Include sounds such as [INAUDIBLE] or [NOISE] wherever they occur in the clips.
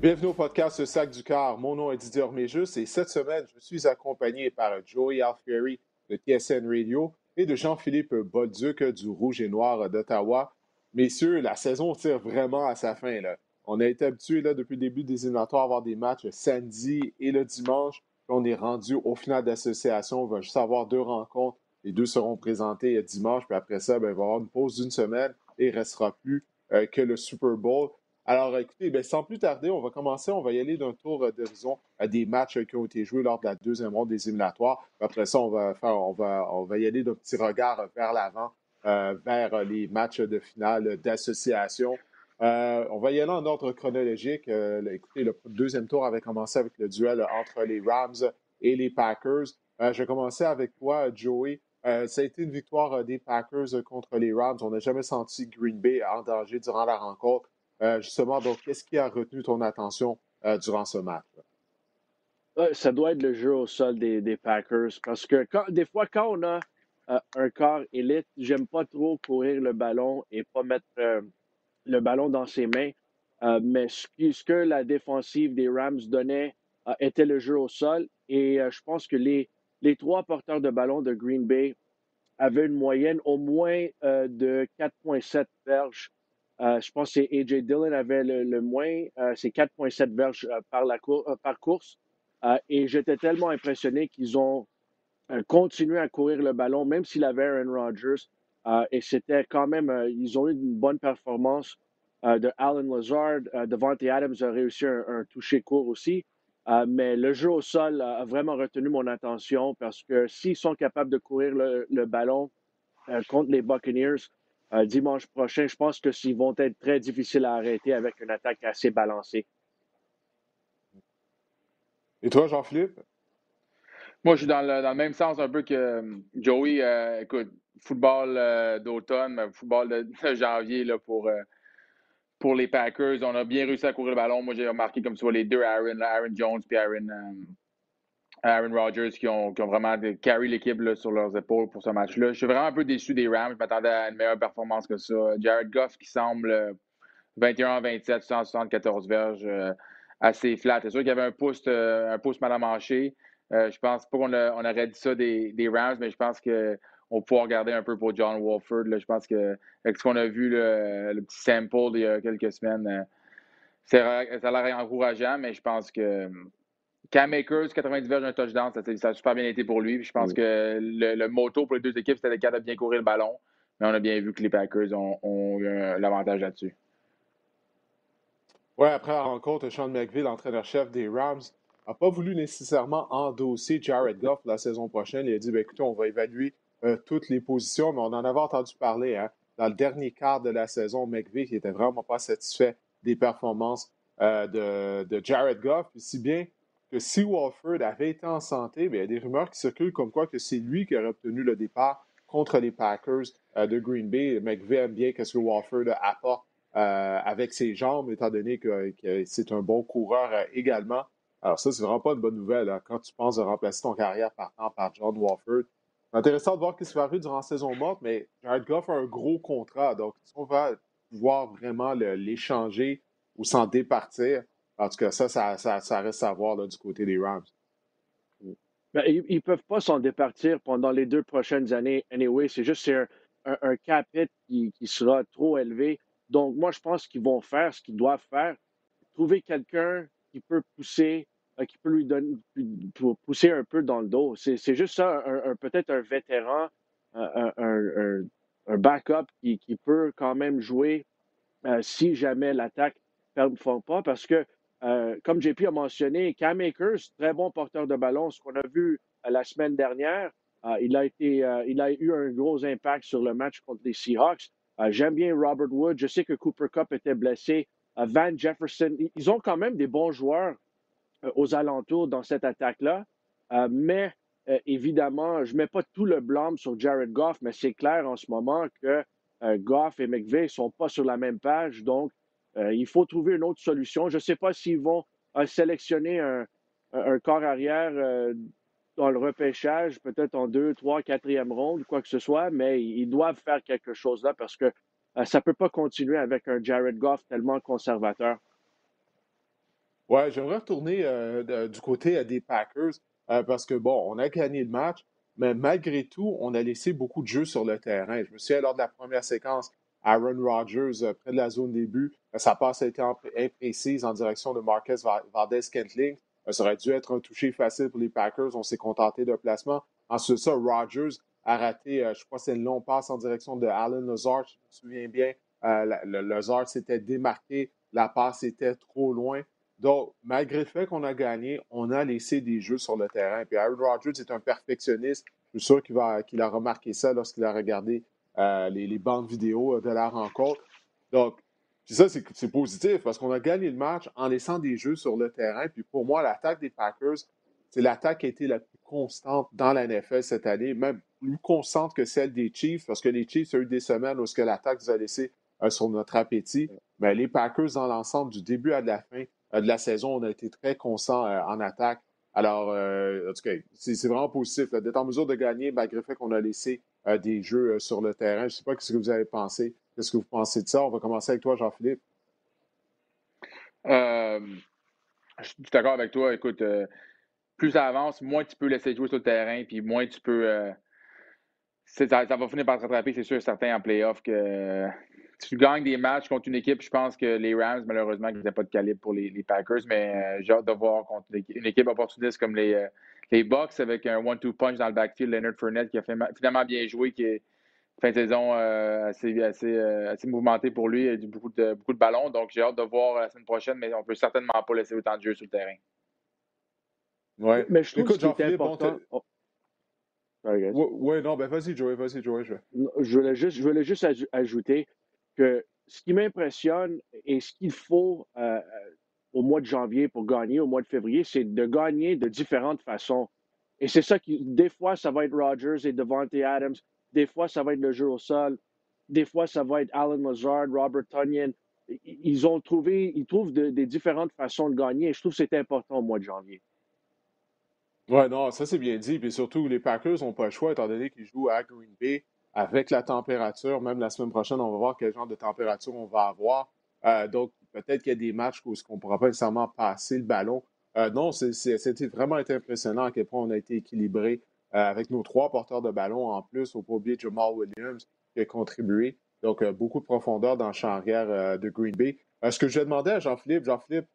Bienvenue au podcast Sac du Car. Mon nom est Didier Orméjus et cette semaine, je suis accompagné par Joey Alfieri de TSN Radio et de Jean-Philippe Bolduc du Rouge et Noir d'Ottawa. Messieurs, la saison tire vraiment à sa fin. Là. On a été habitué depuis le début des éliminatoires à avoir des matchs samedi et le dimanche. on est rendu au final d'association. On va juste avoir deux rencontres. Les deux seront présentés dimanche. Puis après ça, ben, il va y avoir une pause d'une semaine et il ne restera plus euh, que le Super Bowl. Alors, écoutez, ben, sans plus tarder, on va commencer. On va y aller d'un tour euh, d'horizon des matchs euh, qui ont été joués lors de la deuxième ronde des éliminatoires. Après ça, on va, faire, on va, on va y aller d'un petit regard euh, vers l'avant, vers les matchs de finale d'association. on va y aller en ordre chronologique. écoutez, le deuxième tour avait commencé avec le duel entre les Rams et les Packers. je vais commencer avec toi, Joey. ça a été une victoire des Packers contre les Rams. On n'a jamais senti Green Bay en danger durant la rencontre. Euh, justement, donc, qu'est-ce qui a retenu ton attention euh, durant ce match? ça doit être le jeu au sol des, Packers parce que des fois, quand on a euh, un corps élite, j'aime pas trop courir le ballon et pas mettre le ballon dans ses mains. mais ce, que la défensive des Rams donnait était le jeu au sol. Et je pense que les, les trois porteurs de ballon de Green Bay avaient une moyenne au moins de 4,7 verges euh, je pense que AJ Dillon avait le, moins, euh, c'est 4,7 verges euh, par, la par course. et j'étais tellement impressionné qu'ils ont continué à courir le ballon, même s'il avait Aaron Rodgers. et c'était quand même, ils ont eu une bonne performance de Alan Lazard. Devante Adams a réussi un, toucher court aussi. mais le jeu au sol a vraiment retenu mon attention parce que s'ils sont capables de courir le ballon contre les Buccaneers, euh, dimanche prochain, je pense que s'ils vont être très difficiles à arrêter avec une attaque assez balancée. Et toi, Jean-Philippe? Moi, je suis dans le, même sens un peu que euh, Joey. Euh, écoute, football d'automne, football [LAUGHS] de, janvier là, pour, pour les Packers. On a bien réussi à courir le ballon. Moi, j'ai remarqué comme tu les deux, Aaron, Aaron Jones et Aaron, Aaron Rodgers qui ont, qui ont vraiment carry l'équipe sur leurs épaules pour ce match-là. Je suis vraiment un peu déçu des Rams. Je m'attendais à une meilleure performance que ça. Jared Goff qui semble 21-27, 174 verges, euh, assez flat. C'est sûr qu'il y avait un pouce, euh, un pouce mal à mancher. Euh, je pense pas qu'on on aurait dit ça des, des, Rams, mais je pense qu'on peut regarder un peu pour John Wolford. Je pense que avec ce qu'on a vu, le, petit sample il y a quelques semaines, ça a l'air encourageant, mais je pense que Cam Akers, 90 verges, un touchdown, ça, a super bien été pour lui. je pense que le, moto pour les deux équipes, c'était le cas de bien courir le ballon. Mais on a bien vu que les Packers ont, eu l'avantage là-dessus. Oui, après la rencontre, Sean McVille, l'entraîneur-chef des Rams, n'a pas voulu nécessairement endosser Jared Goff la saison prochaine. Il a dit ben, écoutez, on va évaluer euh, toutes les positions, mais on en avait entendu parler. Hein. Dans le dernier quart de la saison, McVille n'était vraiment pas satisfait des performances euh, de, de, Jared Goff. Puis si bien que si Walford avait été en santé, il y a des rumeurs qui circulent comme quoi que c'est lui qui aurait obtenu le départ contre les Packers euh, de Green Bay. McVeigh aime bien ce que Walford apporte euh, avec ses jambes, étant donné que, c'est un bon coureur euh, également. Alors ça, c'est vraiment pas une bonne nouvelle hein, quand tu penses de remplacer ton carrière par temps par John. C'est intéressant de voir ce qui se arriver durant la saison morte, mais Jared Goff a un gros contrat. Donc, si on va pouvoir vraiment l'échanger ou s'en départir, en tout cas, ça, ça, reste à voir du côté des Rams. Ben, ils ne peuvent pas s'en départir pendant les deux prochaines années. Anyway, c'est juste un, un, un cap qui, sera trop élevé. Donc, moi, je pense qu'ils vont faire ce qu'ils doivent faire. Trouver quelqu'un qui peut pousser, qui peut lui donner, pousser un peu dans le dos. C'est juste ça, peut-être un vétéran, un, backup qui, peut quand même jouer euh, si jamais l'attaque ne font pas. Parce que euh, comme JP a mentionné, Cam Akers, très bon porteur de ballon. Ce qu'on a vu euh, la semaine dernière, euh, il, a été, il a eu un gros impact sur le match contre les Seahawks. J'aime bien Robert Wood. Je sais que Cooper Cup était blessé. Van Jefferson, ils ont quand même des bons joueurs aux alentours dans cette attaque-là. mais évidemment, je ne mets pas tout le blâme sur Jared Goff, mais c'est clair en ce moment que Goff et McVeigh ne sont pas sur la même page. Donc, il faut trouver une autre solution. Je ne sais pas s'ils vont sélectionner un, corps arrière dans le repêchage, peut-être en deux, trois, quatrième ronde, quoi que ce soit, mais ils doivent faire quelque chose là parce que euh, ça ne peut pas continuer avec un Jared Goff tellement conservateur. Ouais, j'aimerais retourner euh, du côté euh, des Packers parce que, bon, on a gagné le match, mais malgré tout, on a laissé beaucoup de jeux sur le terrain. Je me souviens, lors de la première séquence, Aaron Rodgers, près de la zone début, sa passe a été imprécise en direction de Marquez Valdez-Kentling. Ça aurait dû être un toucher facile pour les Packers. On s'est contenté d'un placement. Ensuite, ça, Rodgers a raté, euh, je crois que c'est une longue passe en direction de Allen Lazard, je me souviens bien. Euh, le, Lazard s'était démarqué, la passe était trop loin. Donc, malgré le fait qu'on a gagné, on a laissé des jeux sur le terrain. Puis Aaron Rodgers est un perfectionniste. Je suis sûr qu'il a remarqué ça lorsqu'il a regardé euh, les, les, bandes vidéo de la rencontre. Donc, puis ça, c'est positif parce qu'on a gagné le match en laissant des jeux sur le terrain. Puis pour moi, l'attaque des Packers, c'est l'attaque qui a été la plus constante dans la NFL cette année, même plus constante que celle des Chiefs, parce que les Chiefs ont eu des semaines où l'attaque nous a laissé euh, sur notre appétit. Mais les Packers, dans l'ensemble, du début à la fin euh, de la saison, on a été très constants euh, en attaque. Alors, en tout cas, c'est vraiment positif d'être en mesure de gagner malgré le fait qu'on a laissé des jeux sur le terrain. Je ne sais pas ce que vous avez pensé. Qu'est-ce que vous pensez de ça? On va commencer avec toi, Jean-Philippe. je suis d'accord avec toi. Écoute, plus ça avance, moins tu peux laisser jouer sur le terrain, puis moins tu peux. Euh, ça, va finir par te rattraper, c'est sûr, certains en playoff que tu gagnes des matchs contre une équipe. Je pense que les Rams, malheureusement, ils n'avaient pas de calibre pour les, Packers, mais euh, j'ai hâte de voir contre une équipe opportuniste comme les, euh, les Bucks avec un one-two punch dans le backfield, Leonard Fournette, qui a finalement bien joué, qui est fin de saison assez, assez, assez mouvementé pour lui, il a eu beaucoup de, beaucoup de ballons. Donc, j'ai hâte de voir la semaine prochaine, mais on ne peut certainement pas laisser autant de jeux sur le terrain. Ouais. Mais je trouve Écoute, que c'est important. Oh. oui, non, ben vas-y, Joey, vas-y, Joey. Je... je, voulais juste, je voulais juste ajouter que ce qui m'impressionne et ce qu'il faut euh, euh, au mois de janvier pour gagner, au mois de février, c'est de gagner de différentes façons. Et c'est ça qui, des fois, ça va être Rodgers et Devante Adams, des fois, ça va être le jeu au sol, des fois, ça va être Alan Lazard, Robert Tunyon. Ils ont trouvé, ils trouvent des différentes façons de gagner et je trouve que c'est important au mois de janvier. Oui, non, ça c'est bien dit. Puis surtout, les Packers n'ont pas le choix étant donné qu'ils jouent à Green Bay avec la température. Même la semaine prochaine, on va voir quel genre de température on va avoir. Euh, donc, peut-être qu'il y a des matchs où on ne pourra pas nécessairement passer le ballon. Euh, non, c'était vraiment impressionnant à quel point on a été équilibré euh, avec nos trois porteurs de ballon en plus. Au pas Jamal Williams qui a contribué. Donc, beaucoup de profondeur dans le champ arrière de Green Bay. ce que je demandais à Jean-Philippe, Jean-Philippe,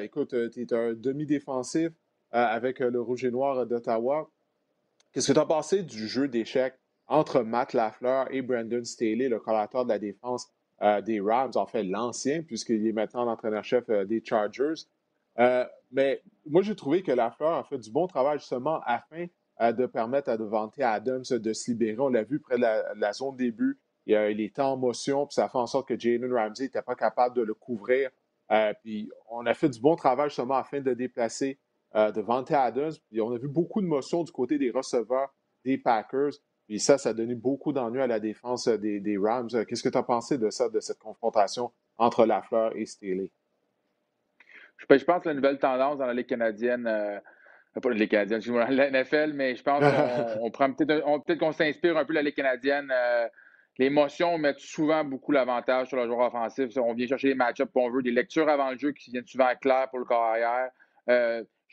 écoute, tu es un demi-défensif. Euh, avec euh, le Rouge et Noir d'Ottawa. Qu'est-ce que tu as pensé du jeu d'échecs? Entre Matt Lafleur et Brandon Staley, le collateur de la défense euh, des Rams, en fait l'ancien, puisqu'il est maintenant l'entraîneur-chef des Chargers. mais moi, j'ai trouvé que Lafleur a fait du bon travail justement afin de permettre à Devante Adams de se libérer. On l'a vu près de la, zone début. Il, était en motion, puis ça fait en sorte que Jalen Ramsey n'était pas capable de le couvrir. puis on a fait du bon travail justement afin de déplacer euh, de Vante Adams. on a vu beaucoup de motion du côté des receveurs des Packers. Et ça, ça a donné beaucoup d'ennuis à la défense euh, des, Rams. Euh, qu'est-ce que tu as pensé de ça, de cette confrontation entre Lafleur et Staley? Je pense que la nouvelle tendance dans la Ligue canadienne, pas la Ligue canadienne, excuse-moi, la NFL, mais je pense qu'on [LAUGHS] prend peut-être peut qu'on s'inspire un peu de la Ligue canadienne. les motions mettent souvent beaucoup l'avantage sur le joueur offensif. On vient chercher les match-ups qu'on veut, des lectures avant le jeu qui viennent souvent claires pour le corps arrière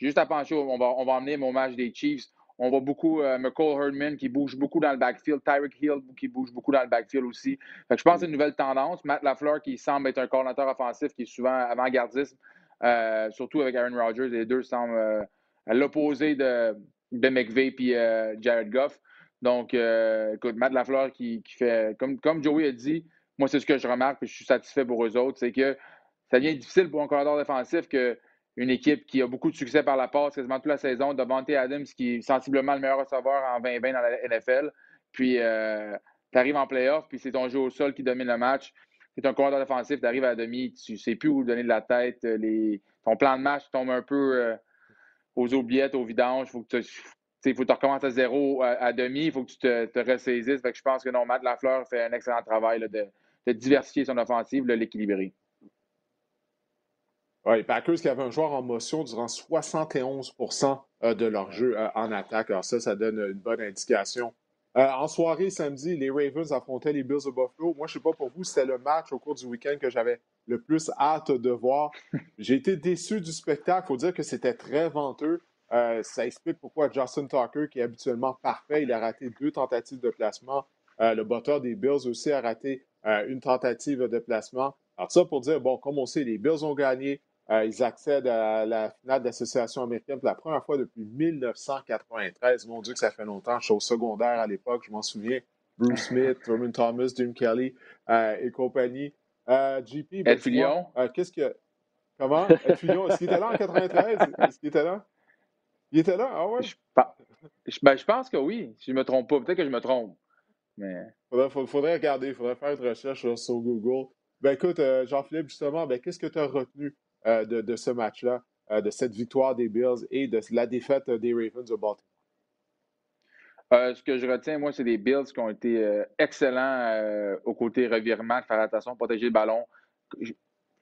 juste à pencher, on va, on va emmener mon match des Chiefs. On voit beaucoup euh, McCall Herdman qui bouge beaucoup dans le backfield, Tyreek Hill qui bouge beaucoup dans le backfield aussi. je pense que c'est une nouvelle tendance. Matt Lafleur qui semble être un coordinateur offensif qui est souvent avant-gardiste, euh, surtout avec Aaron Rodgers. Les deux semblent euh, à l'opposé de, de McVeigh et Jared Goff. Donc, écoute, Matt Lafleur qui, qui, fait, comme, comme Joey a dit, moi, c'est ce que je remarque et je suis satisfait pour eux autres, c'est que ça devient difficile pour un coordinateur défensif que une équipe qui a beaucoup de succès par la passe quasiment toute la saison. Devante Adams, qui est sensiblement le meilleur receveur en 2020 dans la NFL. Puis, euh, tu arrives en playoff, puis c'est ton jeu au sol qui domine le match. C'est un coordinateur défensif, tu arrives à demi, tu sais plus où donner de la tête. Les... Ton plan de match tombe un peu euh, aux oubliettes, au vidange. Faut que il faut que tu recommences à zéro à, demi, il faut que tu te, ressaisisses. je pense que non, Matt Lafleur fait un excellent travail de, diversifier son offensive, de l'équilibrer. Oui, Packers qui avait un joueur en motion durant 71% euh, de leur jeu euh, en attaque. Alors ça, ça donne une bonne indication. Euh, en soirée, samedi, les Ravens affrontaient les Bills de Buffalo. Moi, je ne sais pas pour vous, c'était le match au cours du week-end que j'avais le plus hâte de voir. J'ai été déçu du spectacle. Il faut dire que c'était très venteux. ça explique pourquoi Justin Tucker, qui est habituellement parfait, il a raté deux tentatives de placement. le batteur des Bills aussi a raté une tentative de placement. Alors ça pour dire, bon, comme on sait, les Bills ont gagné. Euh, ils accèdent à la finale d'association américaine pour la première fois depuis 1993. Mon Dieu, que ça fait longtemps. Je suis au secondaire à l'époque, je m'en souviens. Bruce Smith, Roman Thomas, Jim Kelly euh, et compagnie. Euh, GP, ben, Fillon. Qu'est-ce que. Comment? Ed Fillon, est-ce qu'il était là en 93? Est-ce qu'il était là? Il était là? Ah ouais? Je, ben, je pense que oui, si je ne me trompe pas. Peut-être que je me trompe. Mais... Faudrait, faudrait regarder, il faudrait faire une recherche sur Google. Ben écoute, Jean-Philippe, justement, ben, qu'est-ce que tu as retenu euh, de, ce match-là, euh, de cette victoire des Bills et de la défaite des Ravens de Baltimore? Euh, ce que je retiens, moi, c'est des Bills qui ont été excellents au côté revirement, faire attention, protéger le ballon. Je,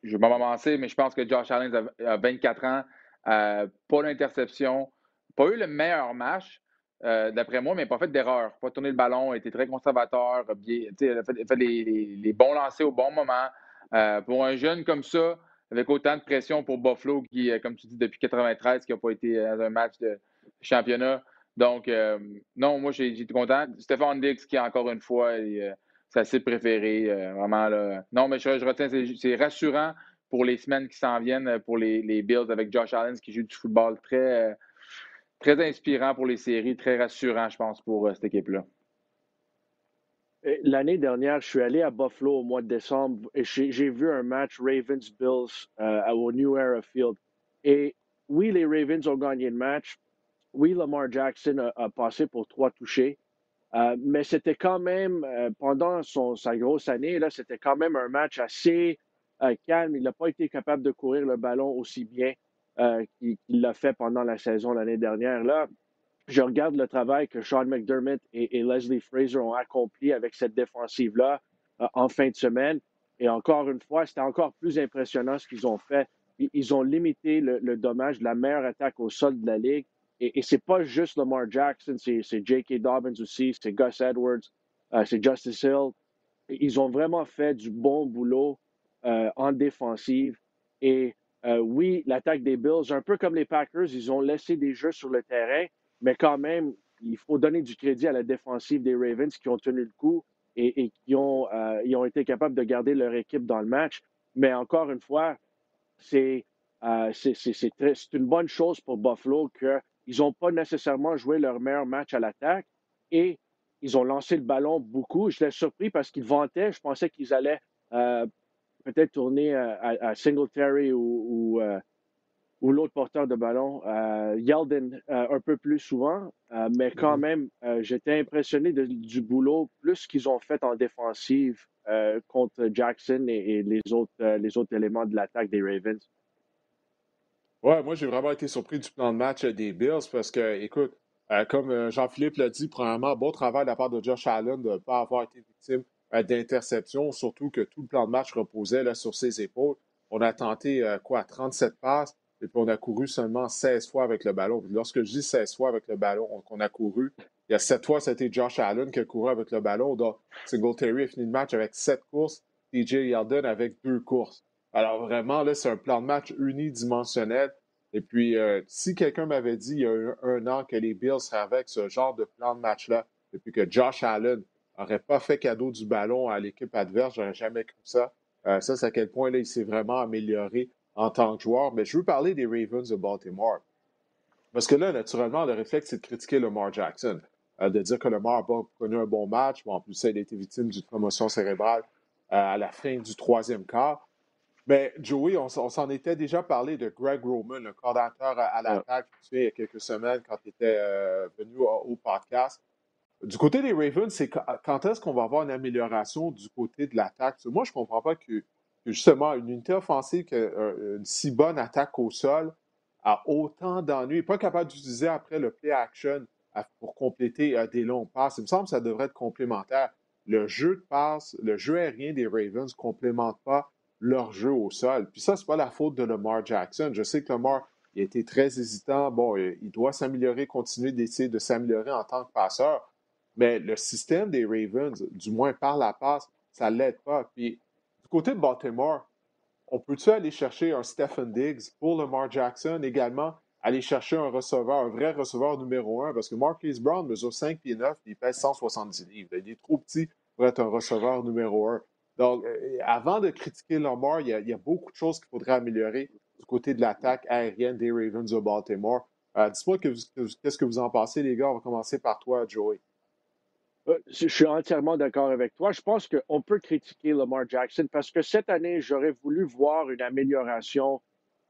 je vais m'avancer, mais je pense que Josh Allen a, 24 ans, pas d'interception, pas eu le meilleur match, d'après moi, mais pas fait d'erreur. Pas tourné le ballon, été très conservateur, bien, a fait, fait les, bons lancers au bon moment. pour un jeune comme ça, avec autant de pression pour Buffalo, qui, euh, comme tu dis, depuis 93, qui n'a pas été dans un match de championnat. Donc, euh, non, moi, j'ai content. Stéphane Dix, qui, encore une fois, euh, sa cible préférée. vraiment, là. Non, mais je, retiens, c'est rassurant pour les semaines qui s'en viennent pour les, les, Bills avec Josh Allen, qui joue du football très, très inspirant pour les séries, très rassurant, je pense, pour cette équipe-là. L'année dernière, je suis allé à Buffalo au mois de décembre et j'ai vu un match Ravens-Bills euh, au New Era Field. Et oui, les Ravens ont gagné le match. Oui, Lamar Jackson a, passé pour trois touchés. Euh, mais c'était quand même, euh, pendant sa grosse année, là, c'était quand même un match assez calme. Il n'a pas été capable de courir le ballon aussi bien qu'il l'a fait pendant la saison l'année dernière. Là, je regarde le travail que Sean McDermott et, Leslie Fraser ont accompli avec cette défensive-là euh, en fin de semaine. Et encore une fois, c'était encore plus impressionnant ce qu'ils ont fait. Ils, ont limité le, dommage de la meilleure attaque au sol de la Ligue. Et, et c'est pas juste Lamar Jackson, c'est J.K. Dobbins aussi, c'est Gus Edwards, euh, c'est Justice Hill. Ils ont vraiment fait du bon boulot euh, en défensive. Et oui, l'attaque des Bills, un peu comme les Packers, ils ont laissé des jeux sur le terrain, mais quand même, il faut donner du crédit à la défensive des Ravens qui ont tenu le coup et, qui ont, euh, ont été capables de garder leur équipe dans le match. Mais encore une fois, c'est euh, une bonne chose pour Buffalo qu'ils n'ont pas nécessairement joué leur meilleur match à l'attaque et ils ont lancé le ballon beaucoup. Je l'ai surpris parce qu'ils vantaient. Je pensais qu'ils allaient euh, peut-être tourner à, Singletary ou l'autre porteur de ballon, euh, Yeldon, euh, un peu plus souvent, euh, mais quand mm-hmm. même, j'étais impressionné du boulot, plus qu'ils ont fait en défensive contre Jackson et, les, autres, les autres éléments de l'attaque des Ravens. Ouais, moi, j'ai vraiment été surpris du plan de match des Bills parce que, écoute, comme Jean-Philippe l'a dit, premièrement, bon travail de la part de Josh Allen de ne pas avoir été victime d'interception, surtout que tout le plan de match reposait là, sur ses épaules. On a tenté, quoi, 37 passes. Et puis, on a couru seulement 16 fois avec le ballon. Lorsque je dis 16 fois avec le ballon qu'on a couru, il y a 7 fois, c'était Josh Allen qui a couru avec le ballon. Donc, Singletary a fini le match avec 7 courses. TJ Yeldon avec 2 courses. Alors, vraiment, là, c'est un plan de match unidimensionnel. Et puis, euh, si quelqu'un m'avait dit il y a un, an que les Bills seraient avec ce genre de plan de match-là, et puis que Josh Allen n'aurait pas fait cadeau du ballon à l'équipe adverse, j'aurais jamais cru ça. Euh, ça, c'est à quel point là, il s'est vraiment amélioré en tant que joueur, mais je veux parler des Ravens de Baltimore. Parce que là, naturellement, le réflexe, c'est de critiquer Lamar Jackson, euh, de dire que Lamar pas connu un bon match, mais en plus, il a été victime d'une promotion cérébrale euh, à la fin du troisième quart. Mais Joey, on, s'en était déjà parlé de Greg Roman, le coordinateur à, l'attaque, il y a quelques semaines quand il était euh, venu au, podcast. Du côté des Ravens, c'est quand est-ce qu'on va avoir une amélioration du côté de l'attaque? Moi, je ne comprends pas que justement, une unité offensive qui a euh, une si bonne attaque au sol a autant d'ennuis, pas capable d'utiliser après le play action pour compléter des longs passes. Il me semble que ça devrait être complémentaire. Le jeu de passe, le jeu aérien des Ravens ne complémente pas leur jeu au sol. Puis ça, ce n'est pas la faute de Lamar Jackson. Je sais que Lamar il a très hésitant. Bon, il doit s'améliorer, continuer d'essayer de s'améliorer en tant que passeur. Mais le système des Ravens, du moins par la passe, ça ne l'aide pas. Puis côté de Baltimore, on peut-tu aller chercher un Stephen Diggs pour Lamar Jackson également? Aller chercher un receveur, un vrai receveur numéro un, parce que Marquise Brown mesure 5 pieds 9 et il pèse 170 livres. Il est trop petit pour être un receveur numéro un. Donc, euh, avant de critiquer Lamar, il y, a, beaucoup de choses qu'il faudrait améliorer du côté de l'attaque aérienne des Ravens de Baltimore. Euh, Dis-moi qu'est-ce que vous en pensez, les gars? On va commencer par toi, Joey. Euh, je suis entièrement d'accord avec toi. Je pense qu'on peut critiquer Lamar Jackson parce que cette année, j'aurais voulu voir une amélioration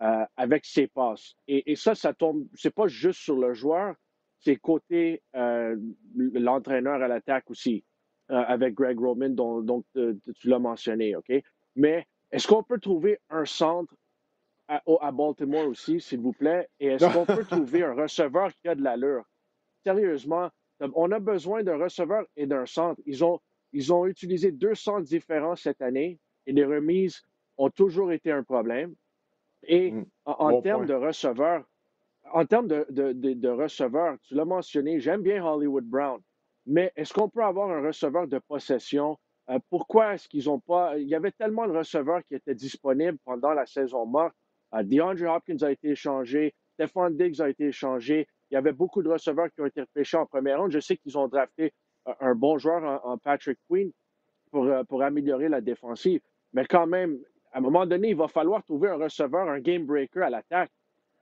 euh, avec ses passes. Et, ça, ça tombe, c'est pas juste sur le joueur, c'est côté euh, l'entraîneur à l'attaque aussi, avec Greg Roman, dont, tu l'as mentionné, OK? Mais est-ce qu'on peut trouver un centre à, à Baltimore aussi, s'il vous plaît? Et est-ce qu'on peut trouver un receveur qui a de l'allure? Sérieusement, on a besoin d'un receveur et d'un centre. Ils ont, ils ont utilisé deux centres différents cette année et les remises ont toujours été un problème. Et mm. en, termes de receveurs, en termes de, de, receveurs, tu l'as mentionné, j'aime bien Hollywood Brown, mais est-ce qu'on peut avoir un receveur de possession? Euh, pourquoi est-ce qu'ils n'ont pas. Il y avait tellement de receveurs qui étaient disponibles pendant la saison morte. Euh, DeAndre Hopkins a été échangé, Stephon Diggs a été échangé, il y avait beaucoup de receveurs qui ont été repêchés en première ronde. Je sais qu'ils ont drafté un bon joueur en, Patrick Queen pour, euh, pour améliorer la défensive. Mais quand même, à un moment donné, il va falloir trouver un receveur, un game breaker à l'attaque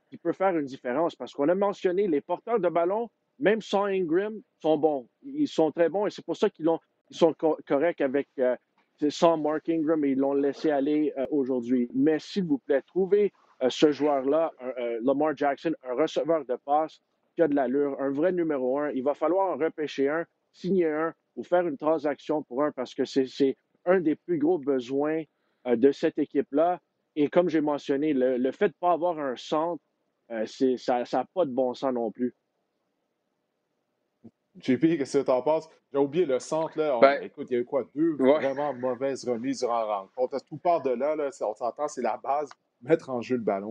qui peut faire une différence. Parce qu'on a mentionné les porteurs de ballon, même sans Ingram, sont bons. Ils sont très bons et c'est pour ça qu'ils ils sont corrects avec euh, sans Mark Ingram et ils l'ont laissé aller euh, aujourd'hui. Mais s'il vous plaît, trouvez ce joueur-là, Lamar Jackson, un receveur de passe qui a de l'allure, un vrai numéro un. Il va falloir en repêcher un, signer un ou faire une transaction pour un parce que c'est un des plus gros besoins euh, de cette équipe-là. Et comme j'ai mentionné, le, fait de ne pas avoir un centre, euh, ça n'a pas de bon sens non plus. JP, qu'est-ce que tu en penses? J'ai oublié le centre. Là. Ben, écoute, il y a eu quoi? Deux vraiment mauvaises remises durant la rencontre. Tout part de là, là on s'entend, c'est la base, mettre en jeu le ballon.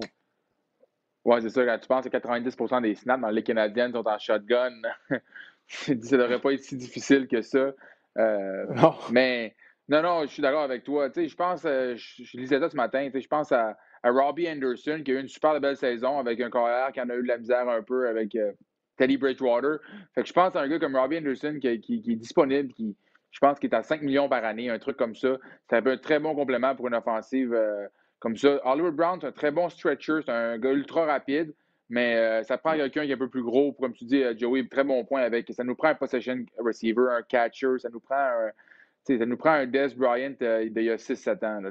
Oui, c'est ça. Quand tu penses que 90% des snaps dans les canadiennes sont en shotgun, [LAUGHS] ça ne devrait pas être si difficile que ça. Euh, [LAUGHS] mais non, non, je suis d'accord avec toi. Tu sais, je pense, euh, je, lisais ça ce matin, tu sais, je pense à, Robbie Anderson qui a eu une super belle saison avec un carrière qui en a eu de la misère un peu avec euh, Teddy Bridgewater. Fait que je pense à un gars comme Robbie Anderson qui, est disponible, qui je pense qu'il est à 5 millions par année, un truc comme ça. Ça peut être un très bon complément pour une offensive comme ça. Hollywood Brown, c'est un très bon stretcher, c'est un gars ultra rapide, mais euh, ça prend quelqu'un qui est un peu plus gros. Comme tu dis, euh, Joey, très bon point avec. Ça nous prend un possession receiver, un catcher, ça nous prend un, ça nous prend un Des Bryant euh, d'il y a 6-7 ans. Là,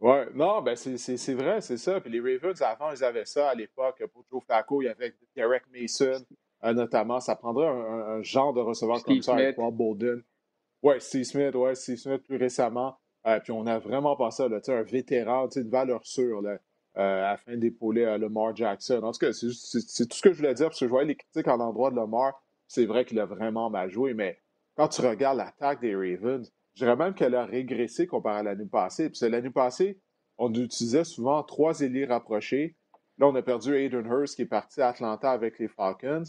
oui, non, ben c'est vrai, c'est ça. Puis les Ravens, avant, ils avaient ça à l'époque. Pour Joe Flacco, il y avait Derek Mason, notamment. Ça prendrait un, genre de receveur comme ça avec Paul Bolden. Oui, Steve Smith, ouais, Steve Smith plus récemment. Euh, puis on a vraiment pas ça, là, un vétéran, de valeur sûre, euh, afin d'épauler euh, Lamar Jackson. En tout cas, c'est tout ce que je voulais dire, parce que je voyais les critiques en endroit de Lamar. C'est vrai qu'il a vraiment mal joué, mais quand tu regardes l'attaque des Ravens, je dirais même qu'elle a régressé comparé à l'année passée. Puis l'année passée, on utilisait souvent trois ailiers rapprochés. Là, on a perdu Aiden Hurst qui est parti à Atlanta avec les Falcons.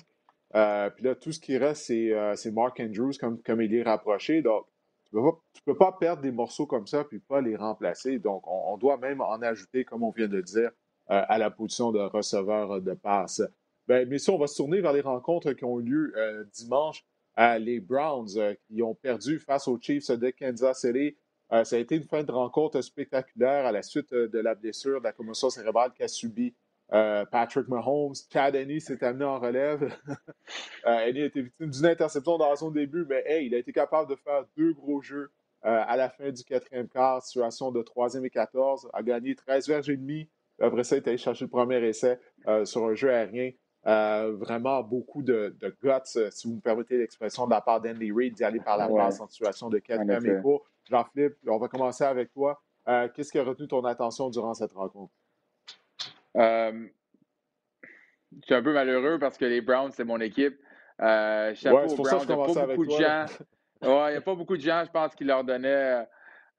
puis là, tout ce qui reste, c'est Mark Andrews comme, comme rapproché. Donc, tu ne peux, pas perdre des morceaux comme ça puis pas les remplacer. Donc, on, doit même en ajouter, comme on vient de le dire, euh, à la position de receveur de passe. Ben, si on va se tourner vers les rencontres qui ont eu lieu euh, dimanche. les Browns euh, qui ont perdu face aux Chiefs de Kansas City. ça a été une fin de rencontre spectaculaire à la suite de la blessure, de la commotion cérébrale qu'a subi euh, Patrick Mahomes, Chad Henney s'est amené en relève. [LAUGHS] euh, a été victime d'une interception dans son début, mais hey, il a été capable de faire deux gros jeux euh, à la fin du quatrième quart, situation de troisième et 14, a gagné 13 verges et demi. Après ça, il a allé chercher le premier essai euh, sur un jeu aérien. vraiment beaucoup de, guts, si vous me permettez l'expression, de la part d'Andy Reid d'y aller par la passe en situation de quatrième et court. Jean-Philippe, on va commencer avec toi. Qu'est-ce qui a retenu ton attention durant cette rencontre? Euh, je suis un peu malheureux parce que les Browns, c'est mon équipe. Euh, chapeau aux Browns. Il n'y a pas beaucoup de gens. Ouais, il n'y a pas beaucoup de gens, je pense, qui leur donnaient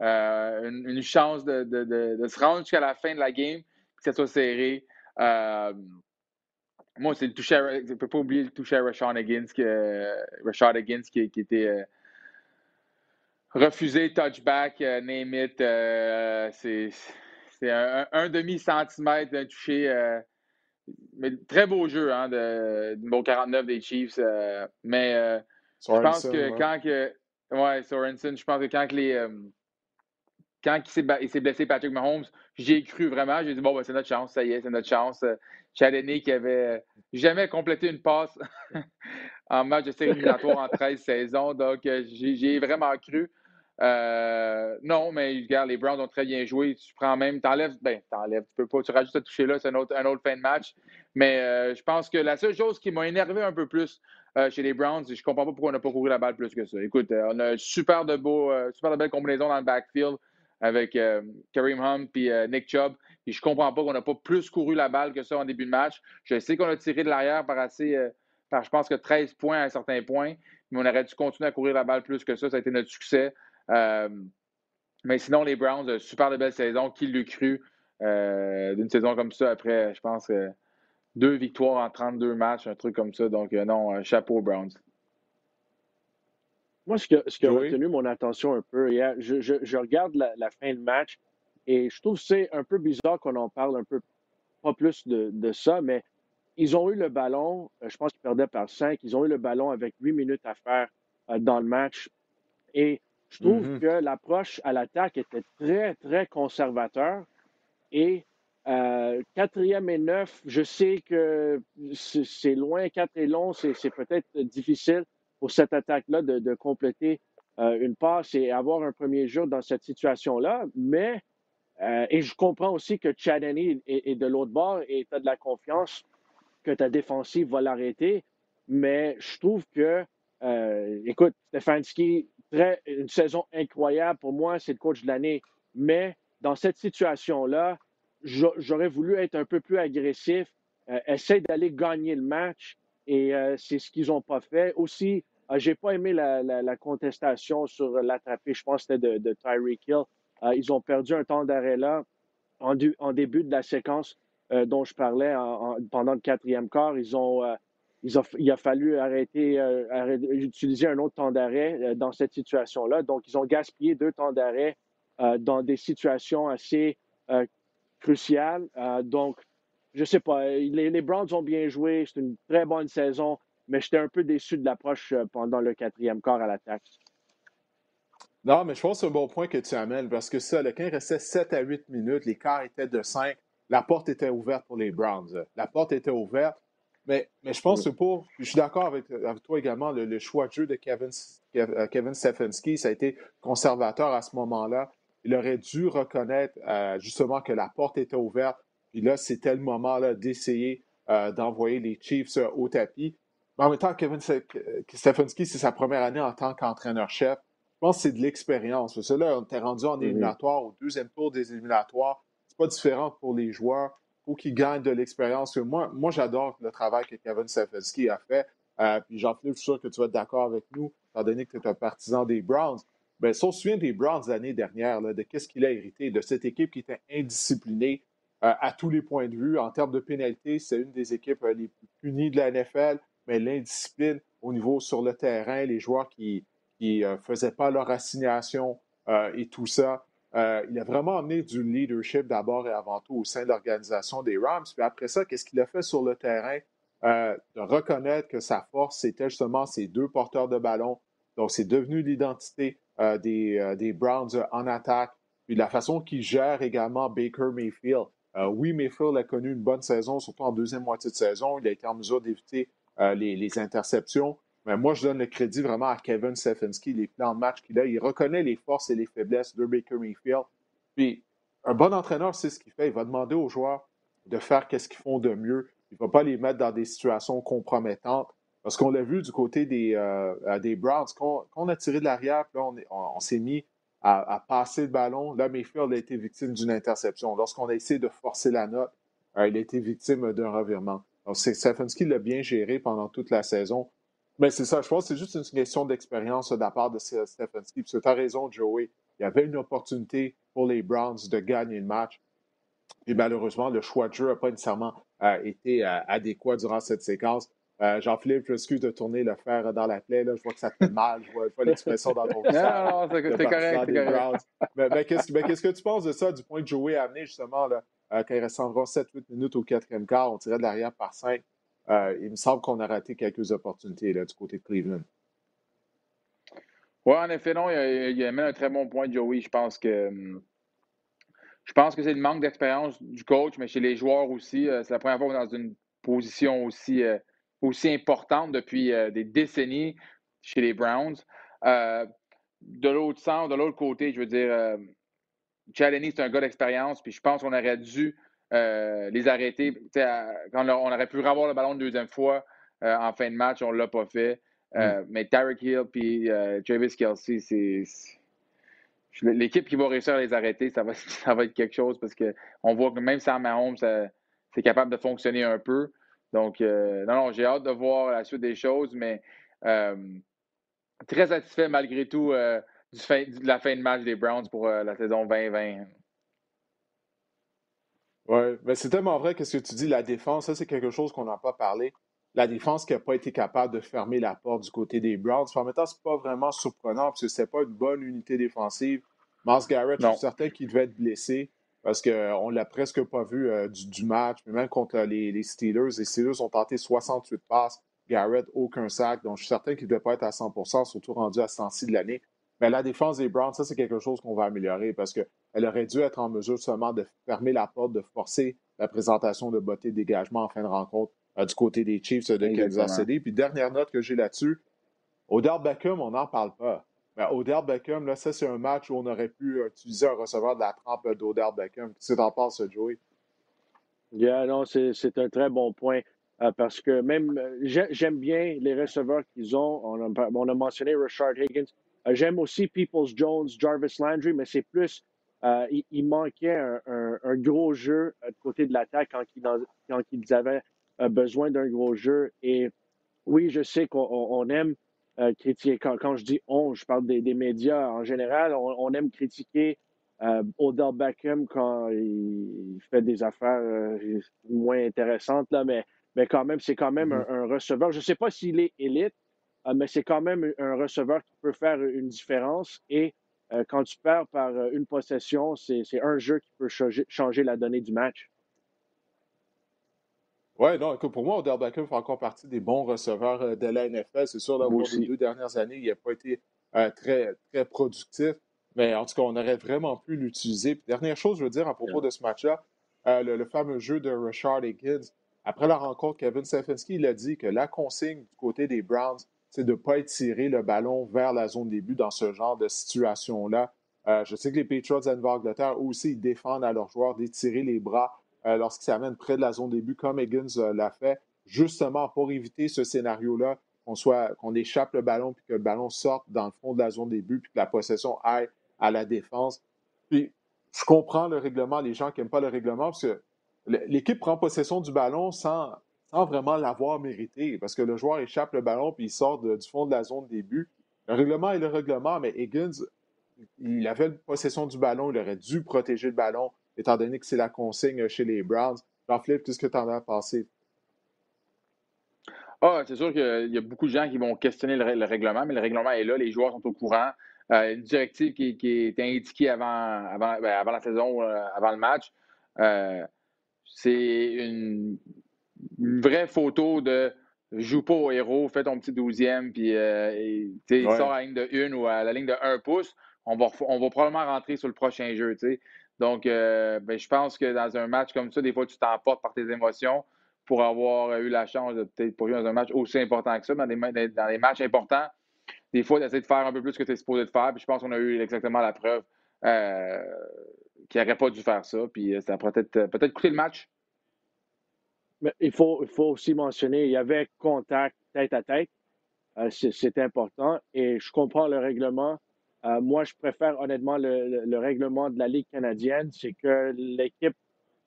euh, une, chance de, de, de, se rendre jusqu'à la fin de la game, que ça soit serré. Euh, moi, c'est le toucher. Je ne peux pas oublier le toucher à Rashad Higgins, qui, qui était euh, refusé, touchback, name it. c'est un, demi-centimètre d'un toucher. mais très beau jeu hein, de, bon 49 des Chiefs. mais je pense que quand que. Ouais, Sorensen, je pense que quand les. quand il s'est blessé Patrick Mahomes, j'ai cru vraiment. J'ai dit, bon, ben, c'est notre chance, ça y est, c'est notre chance. Chadenney qui avait jamais complété une passe [LAUGHS] en match de série en 13 saisons. Donc, j'ai vraiment cru. Euh, non, mais les Browns ont très bien joué. Tu prends même, t'enlèves, ben, t'enlèves, tu peux pas, tu rajoutes ce toucher là, c'est un autre, un autre fin de match. Mais euh, je pense que la seule chose qui m'a énervé un peu plus euh, chez les Browns, je comprends pas pourquoi on n'a pas couru la balle plus que ça. Écoute, on a super de beaux, super de belles combinaisons dans le backfield avec Kareem Hunt et Nick Chubb. Et je comprends pas qu'on n'a pas plus couru la balle que ça en début de match. Je sais qu'on a tiré de l'arrière par assez, par je pense que 13 points à un certain point, mais on aurait dû continuer à courir la balle plus que ça. Ça a été notre succès. Euh, mais sinon, les Browns, super de belle saison. Qui l'eût cru euh, d'une saison comme ça après, je pense, deux victoires en 32 matchs, un truc comme ça. Donc, euh, non, chapeau Browns. Moi, ce, ce qui a retenu mon attention un peu hier, je, regarde la, fin de match et je trouve que c'est un peu bizarre qu'on en parle un peu, pas plus de, de, ça, mais ils ont eu le ballon, je pense qu'ils perdaient par 5, ils ont eu le ballon avec 8 minutes à faire dans le match. Et je trouve mm-hmm. que l'approche à l'attaque était très, très conservateur. Et euh, quatrième et neuf, je sais que c'est loin, quatre et long, c'est peut-être difficile pour cette attaque-là de, compléter euh, une passe et avoir un premier jour dans cette situation-là. Mais, euh, et je comprends aussi que Chad est, est, de l'autre bord et tu as de la confiance que ta défensive va l'arrêter. Mais je trouve que, écoute, Stefanski, une saison incroyable. Pour moi, c'est le coach de l'année. Mais dans cette situation-là, j'aurais voulu être un peu plus agressif, euh, essayer d'aller gagner le match. Et euh, c'est ce qu'ils n'ont pas fait. Aussi, euh, j'ai pas aimé la, contestation sur l'attrapé, je pense que c'était de, Tyreek Hill. ils ont perdu un temps d'arrêt là en, début de la séquence dont je parlais pendant le quatrième quart. Ils ont il a fallu arrêter, euh, utiliser un autre temps d'arrêt euh, dans cette situation-là. Donc, ils ont gaspillé deux temps d'arrêt euh, dans des situations assez cruciales. donc, je ne sais pas, les, Browns ont bien joué, c'est une très bonne saison, mais j'étais un peu déçu de l'approche pendant le quatrième quart à l'attaque. Non, mais je pense que c'est un bon point que tu amènes parce que ça, le quand il restait 7 à 8 minutes, les quarts étaient de 5, la porte était ouverte pour les Browns. La porte était ouverte. Mais, mais je pense que pour. Je suis d'accord avec, toi également, le, choix de jeu de Kevin, euh, Kevin Stefanski, ça a été conservateur à ce moment-là. Il aurait dû reconnaître euh, justement que la porte était ouverte. Puis là, c'était le moment d'essayer euh, d'envoyer les Chiefs au tapis. Mais en même temps, Kevin Stefanski, c'est sa première année en tant qu'entraîneur-chef. Je pense que c'est de l'expérience. Parce que là, on était rendu en éliminatoire, au deuxième tour des éliminatoires. C'est pas différent pour les joueurs ou qui gagne de l'expérience. Moi, moi j'adore le travail que Kevin Stefanski a fait. Euh, puis Jean-Philippe, je suis sûr que tu vas être d'accord avec nous, étant donné que tu es un partisan des Browns. Bien, si on se souvient des Browns l'année dernière, de qu'est-ce qu'il a hérité, de cette équipe qui était indisciplinée euh, à tous les points de vue. En termes de pénalité, c'est une des équipes euh, les plus punies de la NFL, mais l'indiscipline au niveau sur le terrain, les joueurs qui ne faisaient pas leur assignation et tout ça. Euh, il a vraiment amené du leadership d'abord et avant tout au sein de l'organisation des Rams. Puis après ça, qu'est-ce qu'il a fait sur le terrain? Euh, de reconnaître que sa force, c'était justement ces deux porteurs de ballon. Donc, c'est devenu l'identité euh, des, Browns en attaque. Puis la façon qu'il gère également Baker Mayfield. oui, Mayfield a connu une bonne saison, surtout en deuxième moitié de saison. Il a été en mesure d'éviter les, interceptions. Mais moi, je donne le crédit vraiment à Kevin Stefanski, les plans de match qu'il a. Il reconnaît les forces et les faiblesses de Baker Mayfield. Puis, un bon entraîneur, c'est ce qu'il fait. Il va demander aux joueurs de faire qu'est-ce qu'ils font de mieux. Il ne va pas les mettre dans des situations compromettantes. Parce qu'on l'a vu du côté des, euh, Browns, quand, on a tiré de l'arrière, on, on, s'est mis à, passer le ballon. Là, Mayfield a été victime d'une interception. Lorsqu'on a essayé de forcer la note, euh, il a été victime d'un revirement. Donc, Stefanski l'a bien géré pendant toute la saison. Mais c'est ça, je pense que c'est juste une question d'expérience de la part de Stefanski. Parce que tu as raison, Joey. Il y avait une opportunité pour les Browns de gagner le match. Et malheureusement, le choix de jeu n'a pas nécessairement euh, été euh, adéquat durant cette séquence. Euh, Jean-Philippe, je m'excuse de tourner le fer dans la plaie. Là. Je vois que ça te fait mal. Je vois, l'expression dans ton [LAUGHS] visage. Non, non, c'est correct. correct. Mais, qu'est-ce, que tu penses de ça, du point que Joey a amené justement, là, quand il reste environ 7-8 minutes au quatrième quart, on tirait de l'arrière par 5. Il me semble qu'on a raté quelques opportunités du côté de Cleveland. Oui, en effet, non, il y a, même un très bon point, Joey. Je pense que hum, je pense que c'est le manque d'expérience du coach, mais chez les joueurs aussi. Euh, c'est la première fois qu'on est dans une position aussi, euh, aussi importante depuis euh, des décennies chez les Browns. de l'autre sens, de l'autre côté, je veux dire, Chaleni, c'est un gars d'expérience, puis je pense qu'on aurait dû les arrêter. quand on aurait pu revoir le ballon une deuxième fois en fin de match, on ne l'a pas fait. Euh, mm. Mais Tarek Hill puis euh, Travis Kelsey, c'est. L'équipe qui va réussir à les arrêter, ça va, [LAUGHS] ça va être quelque chose parce qu'on voit que même sans Mahomes, c'est capable de fonctionner un peu. Donc, euh, non, non, j'ai hâte de voir la suite des choses, mais très satisfait malgré tout du fin, de la fin de match des Browns pour la saison 2020. Oui, mais c'est tellement vrai que ce que tu dis, la défense, ça, c'est quelque chose qu'on n'a pas parlé la défense qui n'a pas été capable de fermer la porte du côté des Browns. En même temps, ce n'est pas vraiment surprenant parce que ce n'est pas une bonne unité défensive. Mars Garrett, je suis certain qu'il devait être blessé parce qu'on ne l'a presque pas vu euh, du, match, mais même contre les, Steelers. Les Steelers ont tenté 68 passes. Garrett, aucun sac. Donc, je suis certain qu'il ne devait pas être à 100% surtout rendu à ce temps-ci de l'année. Mais la défense des Browns, ça, c'est quelque chose qu'on va améliorer parce qu'elle aurait dû être en mesure seulement de fermer la porte, de forcer la présentation de beauté de dégagement en fin de rencontre euh, du côté des Chiefs de Kansas City. Puis dernière note que j'ai là-dessus, Odell Beckham, on n'en parle pas. Mais Odell Beckham, là, ça, c'est un match où on aurait pu utiliser un receveur de la trempe d'Odell Beckham. Qu'est-ce que tu en penses, Joey? Yeah, non, c'est un très bon point. Euh, parce que même, euh, j'aime bien les receveurs qu'ils ont. On a, on a, mentionné Richard Higgins. j'aime aussi Peoples Jones, Jarvis Landry, mais c'est plus, il, manquait un, gros jeu du côté de l'attaque quand, quand, ils avaient a besoin d'un gros jeu. Et oui, je sais qu'on aime euh, critiquer. Quand, je dis on, je parle des, médias en général. On, aime critiquer euh, Odell Beckham quand il fait des affaires euh, moins intéressantes, là, mais, mais quand même, c'est quand même mm-hmm. un, receveur. Je ne sais pas s'il est élite, mais c'est quand même un receveur qui peut faire une différence. Et quand tu perds par une possession, c'est un jeu qui peut changer la donnée du match. Oui, non, écoute, pour moi, Odell Beckham fait encore partie des bons receveurs euh, de la NFL. C'est sûr, dans les deux dernières années, il n'a pas été euh, très, très productif. Mais en tout cas, on aurait vraiment pu l'utiliser. Dernière chose, je veux dire à propos de ce match-là, euh, le, fameux jeu de Richard Higgins. Après la rencontre, Kevin Stefanski, il a dit que la consigne du côté des Browns, c'est de ne pas étirer le ballon vers la zone début dans ce genre de situation-là. je sais que les Patriots d'Angleterre aussi défendent à leurs joueurs d'étirer les bras euh, lorsqu'il s'amène près de la zone début, comme Higgins euh, l'a fait, justement pour éviter ce scénario-là, qu'on échappe le ballon puis que le ballon sorte dans le fond de la zone début puis que la possession aille à la défense. Puis je comprends le règlement, les gens qui n'aiment pas le règlement, parce que l'équipe prend possession du ballon sans, sans vraiment l'avoir mérité, parce que le joueur échappe le ballon puis il sort du fond de la zone début. Le règlement est le règlement, mais Higgins, il avait possession du ballon, il aurait dû protéger le ballon étant donné que c'est la consigne chez les Browns. Jean-Philippe, qu'est-ce que tu en as pensé? Ah, c'est sûr qu'il y a beaucoup de gens qui vont questionner le, règlement, mais le règlement est là, les joueurs sont au courant. Euh, une directive qui, qui était indiquée avant, avant, ben, la saison, euh, avant le match, euh, c'est une, vraie photo de joue pas au héros, fais ton petit douzième, puis il sort à la ligne de une ou à la ligne de un pouce. On va, on va probablement rentrer sur le prochain jeu. Donc, euh, ben, je pense que dans un match comme ça, des fois, tu t'emportes par tes émotions pour avoir eu la chance de peut-être pas jouer dans un match aussi important que ça, dans des, dans des matchs importants. Des fois, d'essayer de faire un peu plus que tu es supposé de faire. Puis je pense qu'on a eu exactement la preuve euh, qu'il n'aurait pas dû faire ça. Puis euh, ça a peut-être peut coûté le match. Mais il faut, il faut aussi mentionner, il y avait contact tête à tête. c'est important. Et je comprends le règlement. Euh, moi, je préfère honnêtement le, règlement de la Ligue canadienne. C'est que l'équipe,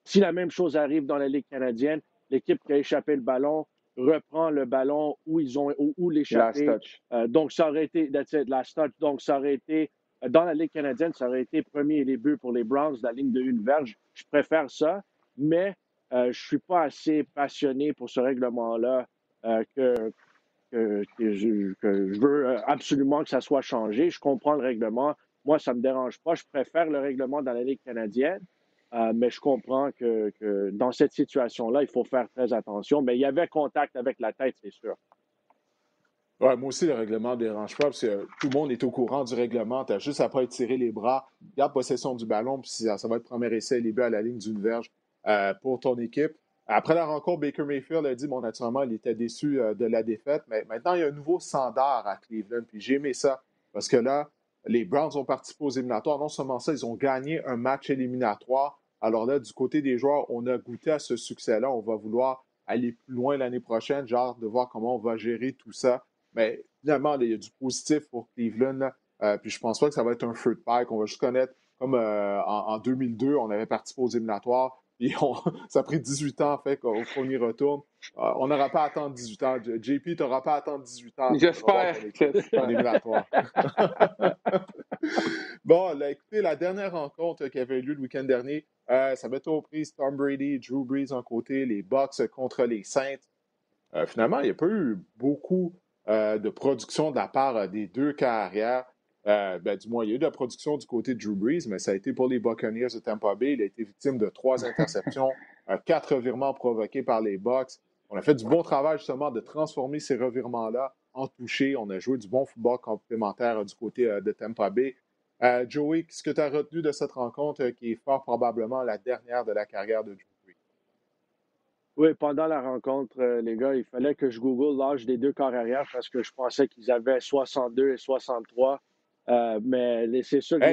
si la même chose arrive dans la Ligue canadienne, l'équipe qui a échappé le ballon reprend le ballon où ils ont où, l'échappé. Euh, donc, ça aurait été, la touch. Donc, ça aurait été, dans la Ligue canadienne, ça aurait été premier début pour les Browns, la ligne de une verge. Je préfère ça, mais euh, je suis pas assez passionné pour ce règlement-là euh, que, je, veux absolument que ça soit changé. Je comprends le règlement. Moi, ça ne me dérange pas. Je préfère le règlement dans la Ligue canadienne. Euh, mais je comprends que, dans cette situation-là, il faut faire très attention. Mais il y avait contact avec la tête, c'est sûr. Ouais, moi aussi, le règlement ne dérange pas parce que tout le monde est au courant du règlement. Tu as juste à pas étirer les bras, garde possession du ballon, puis ça, va être premier essai libéré à la ligne d'une verge euh, pour ton équipe. Après la rencontre, Baker Mayfield a dit, bon, naturellement, il était déçu euh, de la défaite, mais maintenant, il y a un nouveau standard à Cleveland, puis j'ai aimé ça parce que là, les Browns ont participé aux éliminatoires. Non seulement ça, ils ont gagné un match éliminatoire alors là, du côté des joueurs, on a goûté à ce succès-là. On va vouloir aller plus loin l'année prochaine, genre de voir comment on va gérer tout ça. Mais finalement, il y a du positif pour Cleveland. Euh, puis je pense pas que ça va être un feu de paille qu'on va juste connaître comme euh, en, 2002, on avait participé aux éliminatoires. Et [LAUGHS] ça a pris 18 ans, fait, qu'on y retourne. Euh, on n'aura pas à attendre 18 ans. JP, tu n'auras pas à attendre 18 ans. J'espère. [LAUGHS] bon, là, écoutez, la dernière rencontre qui avait eu lieu le week-end dernier, euh, ça mettait aux prises Tom Brady, Drew Brees en côté, les Bucks contre les Saints. Euh, finalement, il n'y a pas eu beaucoup euh, de production de la part des deux carrières. Ben, du moins, il y a eu de la production du côté de Drew Brees, mais ça a été pour les Buccaneers de Tampa Bay. Il a été victime de trois [LAUGHS] interceptions, quatre revirements provoqués par les Bucks. On a fait du bon travail justement de transformer ces revirements-là en toucher. On a joué du bon football complémentaire du côté de Tampa Bay. Euh, Joey, qu'est-ce que tu as retenu de cette rencontre euh, qui est fort probablement la dernière de la carrière de Drew Oui, pendant la rencontre, euh, les gars, il fallait que je google l'âge des deux corps arrière parce que je pensais qu'ils avaient 62 et 63. Mais c'est sûr que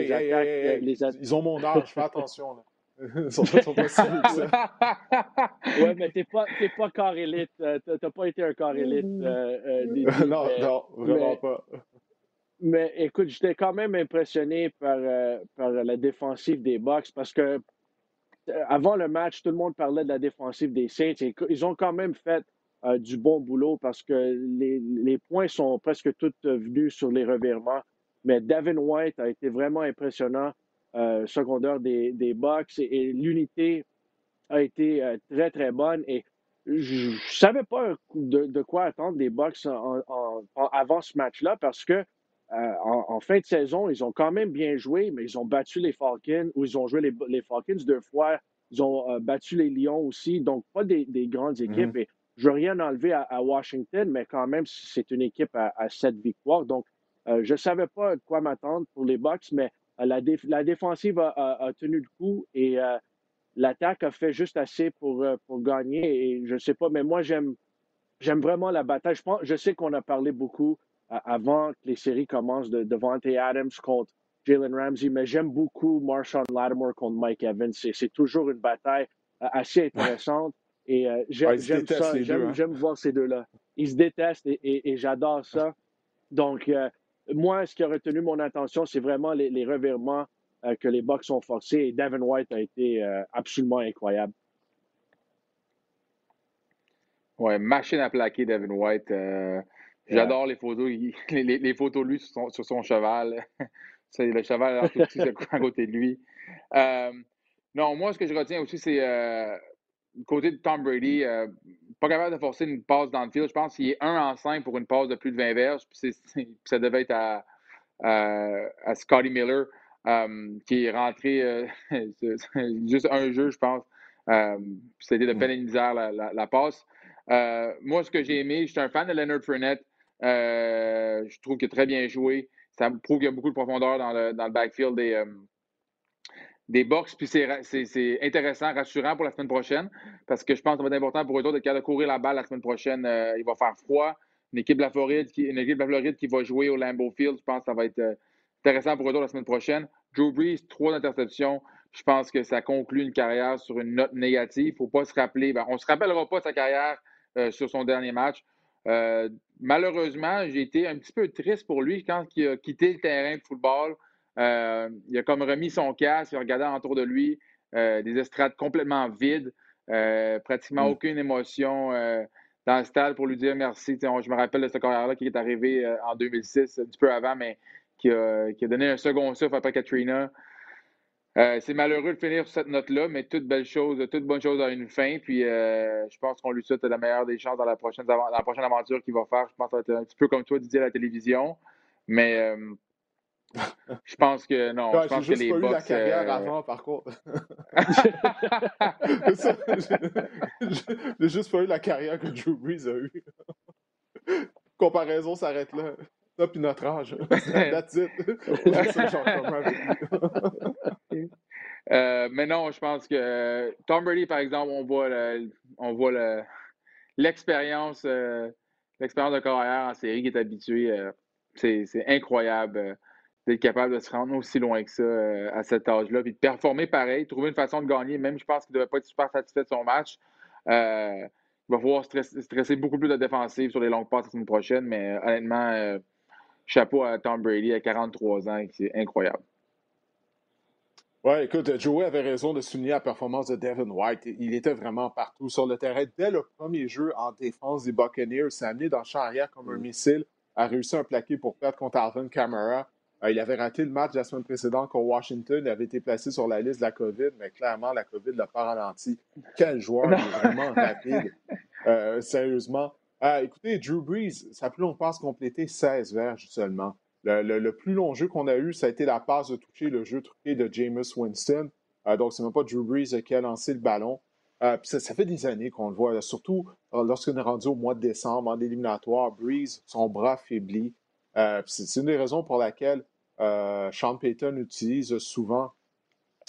les attaques. Ils ont mon âge, fais attention. Là. [LAUGHS] Ils sont, sont pas si [LAUGHS] Ouais, mais t'es pas, pas corps élite. T'as pas été un corps élite. [LAUGHS] non, non, vraiment pas. Mais écoute, j'étais quand même impressionné par, euh, par la défensive des Bucks parce que euh, avant le match, tout le monde parlait de la défensive des Saints. Et ils ont quand même fait euh, du bon boulot parce que les, les, points sont presque tous venus sur les revirements. Mais Devin White a été vraiment impressionnant, secondaire des, des Bucks, et, l'unité a été très, très bonne. Et je ne savais pas de, de, quoi attendre des Bucks en, avant ce match-là parce que euh, en, fin de saison, ils ont quand même bien joué, mais ils ont battu les Falcons, ou ils ont joué les, Falcons deux fois. Ils ont euh, battu les Lions aussi, donc pas des, grandes mhm. équipes. Et je veux rien enlever à, Washington, mais quand même, c'est une équipe à, sept victoires. Donc, euh, je ne savais pas de quoi m'attendre pour les Bucks, mais la, défensive a, tenu le coup et l'attaque a fait juste assez pour, pour gagner. Et je ne sais pas, mais moi, j'aime j'aime vraiment la bataille. Je, pense, je sais qu'on a parlé beaucoup avant que les séries commencent de Devante Adams contre Jalen Ramsey, mais j'aime beaucoup Marshawn Lattimore contre Mike Evans. C'est toujours une bataille euh, assez intéressante. Et euh, j'aime ça, hein. j'aime voir ces deux-là. Ils se détestent et, j'adore ça. Donc, euh, moi, ce qui a retenu mon attention, c'est vraiment les, revirements que les Bucks ont forcés. Et Devin White a été absolument incroyable. Ouais, machine à plaquer, Devin White. J'adore les photos, [LAUGHS] les, photos de lui sur son, cheval. [LAUGHS] le cheval tout petit à côté de lui. Euh, non, moi, ce que je retiens aussi, c'est euh, côté de Tom Brady, euh, pas capable de forcer une passe dans le field. Je pense qu'il est 1 en 5 pour une passe de plus de 20 verges. Puis ça devait être à, à, Scotty Miller, qui est rentré [LAUGHS] juste un jeu, je pense. C'était de peine misère la, passe. moi, ce que j'ai aimé, je suis un fan de Leonard Fournette. Euh, je trouve qu'il a très bien joué. Ça prouve qu'il y a beaucoup de profondeur dans le, dans le backfield des, euh, des box. Puis c'est intéressant, rassurant pour la semaine prochaine, parce que je pense que ça va être important pour eux autres de courir la balle la semaine prochaine. Euh, il va faire froid. Une équipe de la Floride qui, une équipe de la Floride qui va jouer au Lambeau Field, je pense que ça va être intéressant pour eux autres la semaine prochaine. Drew Brees, trois interceptions. Je pense que ça conclut une carrière sur une note négative. Il ne faut pas se rappeler. Ben, on ne se rappellera pas sa carrière sur son dernier match. Euh, malheureusement, j'ai été un petit peu triste pour lui quand il a quitté le terrain de football. Euh, il a comme remis son casque, il a regardé autour de lui, euh, des estrades complètement vides. pratiquement mm. aucune émotion dans le stade pour lui dire merci. je me rappelle de ce carrière-là qui est arrivé en 2006, un petit peu avant, mais qui a, qui a donné un second souffle après Katrina. Euh, c'est malheureux de finir sur cette note-là, mais toute belle chose, toute bonne chose a une fin. Puis euh, je pense qu'on lui souhaite la meilleure des chances dans la prochaine, la prochaine aventure qu'il va faire. Je pense que ça va être un petit peu comme toi, Didier, à la télévision. Mais euh, je pense que non. je pense que les pas eu la carrière avant, par contre. [LAUGHS] [LAUGHS] J'ai juste pas eu la carrière que Drew Brees a eue. Comparaison s'arrête là. Ça, puis notre âge. [LAUGHS] That's it. Euh, mais non, je pense que euh, Tom Brady, par exemple, on voit on voit l'expérience euh, l'expérience de carrière en série qui est habitué. c'est incroyable d'être capable de se rendre aussi loin que ça à cet âge-là, puis de performer pareil, trouver une façon de gagner. Même je pense qu'il ne devait pas être super satisfait de son match. il va falloir stresser, beaucoup plus de défensive sur les longues passes la semaine prochaine, mais honnêtement, chapeau à Tom Brady à 43 ans, c'est incroyable. Oui, écoute, Joey avait raison de souligner la performance de Devin White. Il était vraiment partout sur le terrain. Dès le premier jeu en défense des Buccaneers, s'est amené dans le champ arrière comme un mm. missile, a réussi un plaqué pour perdre contre Alvin Kamara. Euh, il avait raté le match la semaine précédente contre Washington. Il avait été placé sur la liste de la COVID, mais clairement, la COVID l'a pas ralenti. Quel joueur, vraiment [LAUGHS] rapide. Euh, sérieusement. Ah, écoutez, Drew Brees, ça plus long passe complété 16 verges seulement. Le, plus long jeu qu'on a eu, ça a été la passe de toucher, le jeu truqué de Jameis Winston. Euh, donc, c'est même pas Drew Brees qui a lancé le ballon. Euh, ça, fait des années qu'on le voit, surtout lorsqu'on est rendu au mois de décembre en éliminatoire. Breeze, son bras faiblit. C'est une des raisons pour laquelle Sean Payton utilise souvent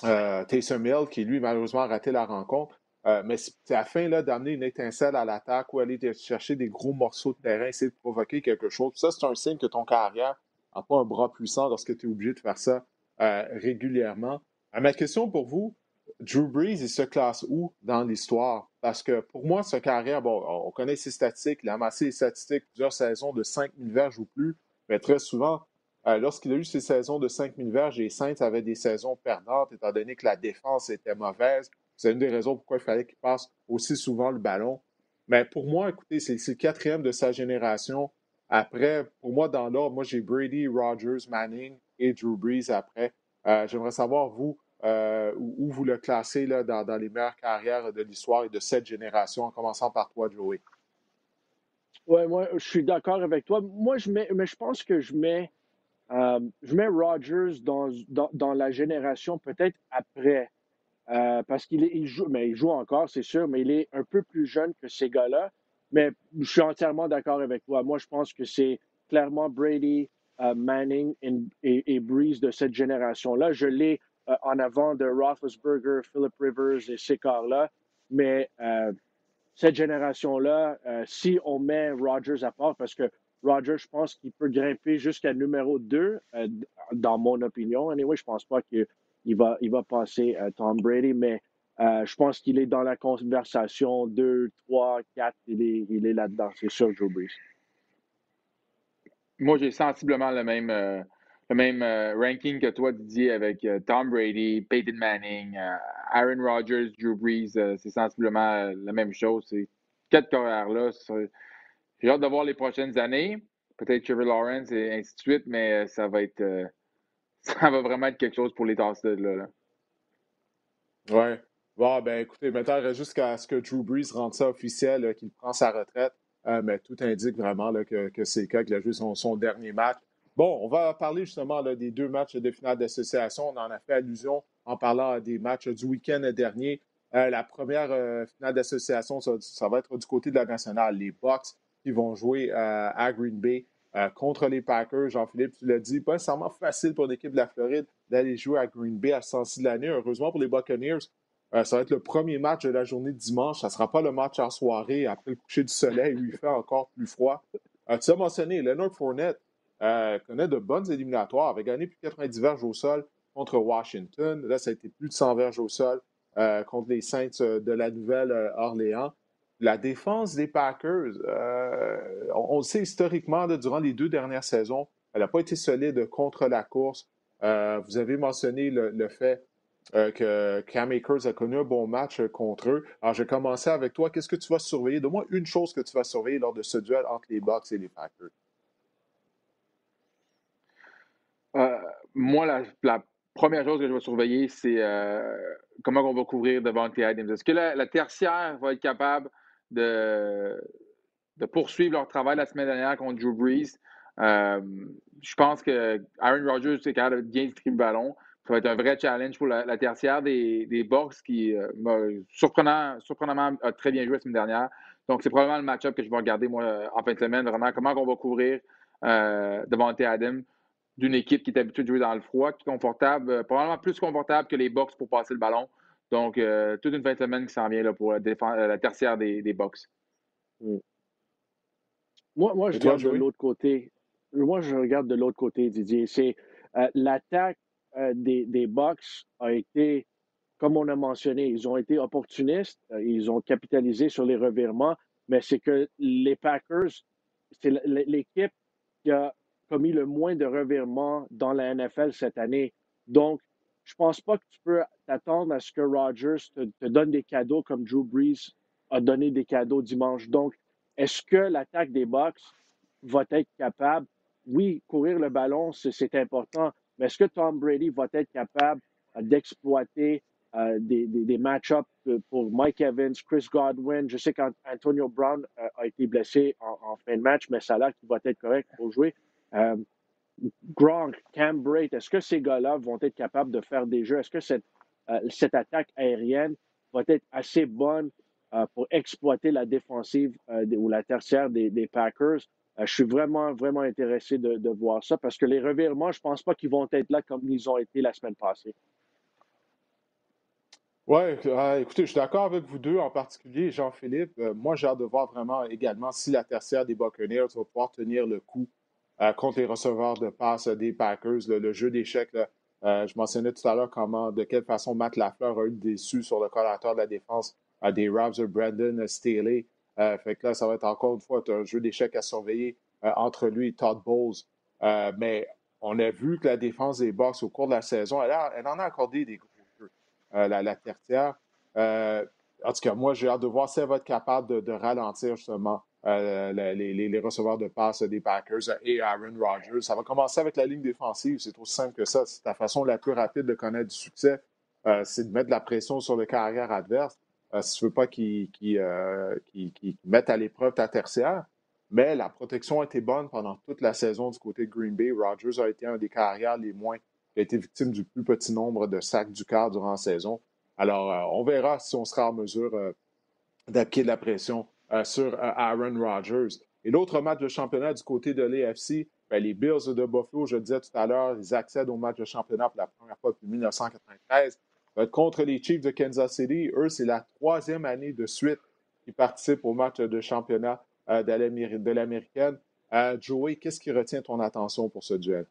Taysom Hill, qui lui, malheureusement, a raté la rencontre. mais c'est afin d'amener une étincelle à l'attaque ou aller chercher des gros morceaux de terrain, essayer de provoquer quelque chose. Ça, c'est un signe que ton carrière n'a pas un bras puissant lorsque tu es obligé de faire ça euh, régulièrement. Euh, ma question pour vous, Drew Brees, il se classe où dans l'histoire? Parce que pour moi, sa carrière, bon, on connaît ses statistiques, il a amassé les statistiques plusieurs saisons de 5000 verges ou plus, mais très souvent, euh, lorsqu'il a eu ses saisons de 5000 verges, les Saints avaient des saisons perdantes, étant donné que la défense était mauvaise. C'est une des raisons pourquoi il fallait qu'il passe aussi souvent le ballon. Mais pour moi, écoutez, c'est le quatrième de sa génération. Après, pour moi, dans l'ordre, moi, j'ai Brady, Rogers, Manning et Drew Brees après. Euh, j'aimerais savoir, vous, euh, où, vous le classez là, dans, les meilleures carrières de l'histoire et de cette génération, en commençant par toi, Joey. Oui, moi, je suis d'accord avec toi. Moi, je mets, mais je pense que je mets, euh, je mets Rogers dans, dans, la génération peut-être après. parce qu'il il joue, mais il joue encore, c'est sûr, mais il est un peu plus jeune que ces gars-là. Mais je suis entièrement d'accord avec toi. Moi, je pense que c'est clairement Brady, euh, Manning et, Breeze de cette génération-là. Je l'ai euh, en avant de Roethlisberger, Philip Rivers et ces corps-là. Mais euh, cette génération-là, si on met Rodgers à part, parce que Rodgers, je pense qu'il peut grimper jusqu'à numéro 2, dans mon opinion. Anyway, je pense pas qu'il va, il va passer Tom Brady, mais euh, je pense qu'il est dans la conversation 2, 3, 4. Il est, il est là-dedans, c'est sûr, Joe Brees. Moi, j'ai sensiblement le même, euh, le même euh, ranking que toi, Didier, avec Tom Brady, Peyton Manning, Aaron Rodgers, Drew Brees. c'est sensiblement la même chose. Ces quatre carrières-là. J'ai hâte de voir les prochaines années. Peut-être Trevor Lawrence et ainsi de suite, mais ça va être. [LAUGHS] ça va vraiment être quelque chose pour les tasses là. Ouais. Bon, ben écoutez, maintenant, jusqu'à ce que Drew Brees rende ça officiel, qu'il prend sa retraite. Euh, mais tout indique vraiment que, c'est le cas, qu'il a joué son, dernier match. Bon, on va parler justement des deux matchs de finale d'association. On en a fait allusion en parlant des matchs du week-end dernier. Euh, la première euh, finale d'association, ça, va être du côté de la nationale. Les Bucks qui vont jouer à Green Bay contre les Packers. Jean-Philippe, tu l'as dit, pas nécessairement facile pour l'équipe de la Floride d'aller jouer à Green Bay à ce sens de l'année. Heureusement pour les Buccaneers, euh, ça va être le premier match de la journée de dimanche. Ça ne sera pas le match en soirée après le coucher du soleil où il fait encore plus froid. Euh, tu as mentionné, Leonard Fournette euh, connaît de bonnes éliminatoires, avait gagné plus de 90 verges au sol contre Washington. Là, ça a été plus de 100 verges au sol contre les Saints de la Nouvelle-Orléans. La défense des Packers, on, le sait historiquement, durant les deux dernières saisons, elle n'a pas été solide contre la course. vous avez mentionné le fait que Cam Akers a connu un bon match contre eux. Alors, je vais commencer avec toi. Qu'est-ce que tu vas surveiller? Donne-moi une chose que tu vas surveiller lors de ce duel entre les Bucks et les Packers. Moi, la, première chose que je vais surveiller, c'est comment on va couvrir devant Adams. Est-ce que la, tertiaire va être capable de, de poursuivre leur travail la semaine dernière contre Drew Brees? Euh, je pense que Aaron Rodgers est capable de bien distribuer le ballon. Ça va être un vrai challenge pour la, tertiaire des, des Bucks qui, euh, surprenant, surprenamment, a très bien joué la semaine dernière. Donc, c'est probablement le match-up que je vais regarder, moi, en fin de semaine. Vraiment, comment on va couvrir euh, devant Adam d'une équipe qui est habituée de jouer dans le froid, qui est confortable, euh, probablement plus confortable que les Bucks pour passer le ballon. Donc, toute une fin de semaine qui s'en vient là, pour la, la tertiaire des, des Bucks. Mm. Moi, moi, je regarde de l'autre côté moi, je regarde de l'autre côté, Didier. C'est euh, l'attaque euh, des, des Bucks a été, comme on a mentionné, ils ont été opportunistes, euh, ils ont capitalisé sur les revirements, mais c'est que les Packers, c'est l'équipe qui a commis le moins de revirements dans la NFL cette année. Donc, je pense pas que tu peux t'attendre à ce que Rodgers te, donne des cadeaux comme Drew Brees a donné des cadeaux dimanche. Donc, est-ce que l'attaque des Bucks va être capable? Oui, courir le ballon, c'est important, mais est-ce que Tom Brady va être capable euh, d'exploiter euh, des, des, match-ups pour Mike Evans, Chris Godwin? Je sais qu'Antonio Brown euh, a été blessé en, fin de match, mais l'air qu'il va être correct pour jouer. Gronk, Cam est-ce que ces gars-là vont être capables de faire des jeux? Est-ce que cette, cette attaque aérienne va être assez bonne pour exploiter la défensive ou la tertiaire des, Packers? Euh, je suis vraiment, vraiment intéressé de, voir ça parce que les revirements, je ne pense pas qu'ils vont être là comme ils ont été la semaine passée. Oui, euh, écoutez, je suis d'accord avec vous deux, en particulier Jean-Philippe. Euh, moi, j'ai hâte de voir vraiment également si la tertiaire des Buccaneers va pouvoir tenir le coup contre les receveurs de passe des Packers. le jeu d'échecs, je mentionnais tout à l'heure comment, de quelle façon Matt Lafleur a eu déçu sur le collateur de la défense des Rabs de Brandon Staley. Euh, fait que là, ça va être encore une fois un jeu d'échecs à surveiller euh, entre lui et Todd Bowles. Euh, mais on a vu que la défense des Bucks au cours de la saison, elle, en a accordé des gros jeux. La, la, tertiaire. en tout cas, moi, j'ai hâte de voir si elle va être capable de, ralentir justement les, les, receveurs de passe des Packers et Aaron Rodgers. Ça va commencer avec la ligne défensive. C'est aussi simple que ça. C'est la façon la plus rapide de connaître du succès. c'est de mettre de la pression sur le carrière adverse. Euh, si tu ne veux pas qu'ils euh, mettent à l'épreuve ta tertiaire. Mais la protection a été bonne pendant toute la saison du côté de Green Bay. Rodgers a été un des carrières les moins, qui a été victime du plus petit nombre de sacs du quart durant la saison. Alors, euh, on verra si on sera en mesure d'appliquer de la pression sur Aaron Rodgers. Et l'autre match de championnat du côté de l'AFC, ben, les Bills de Buffalo, je le disais tout à l'heure, ils accèdent au match de championnat pour la première fois depuis 1993 contre les Chiefs de Kansas City. Eux, c'est la troisième année de suite qu'ils participent au match de championnat euh, de l'américaine. Euh, Joey, qu'est-ce qui retient ton attention pour ce duel?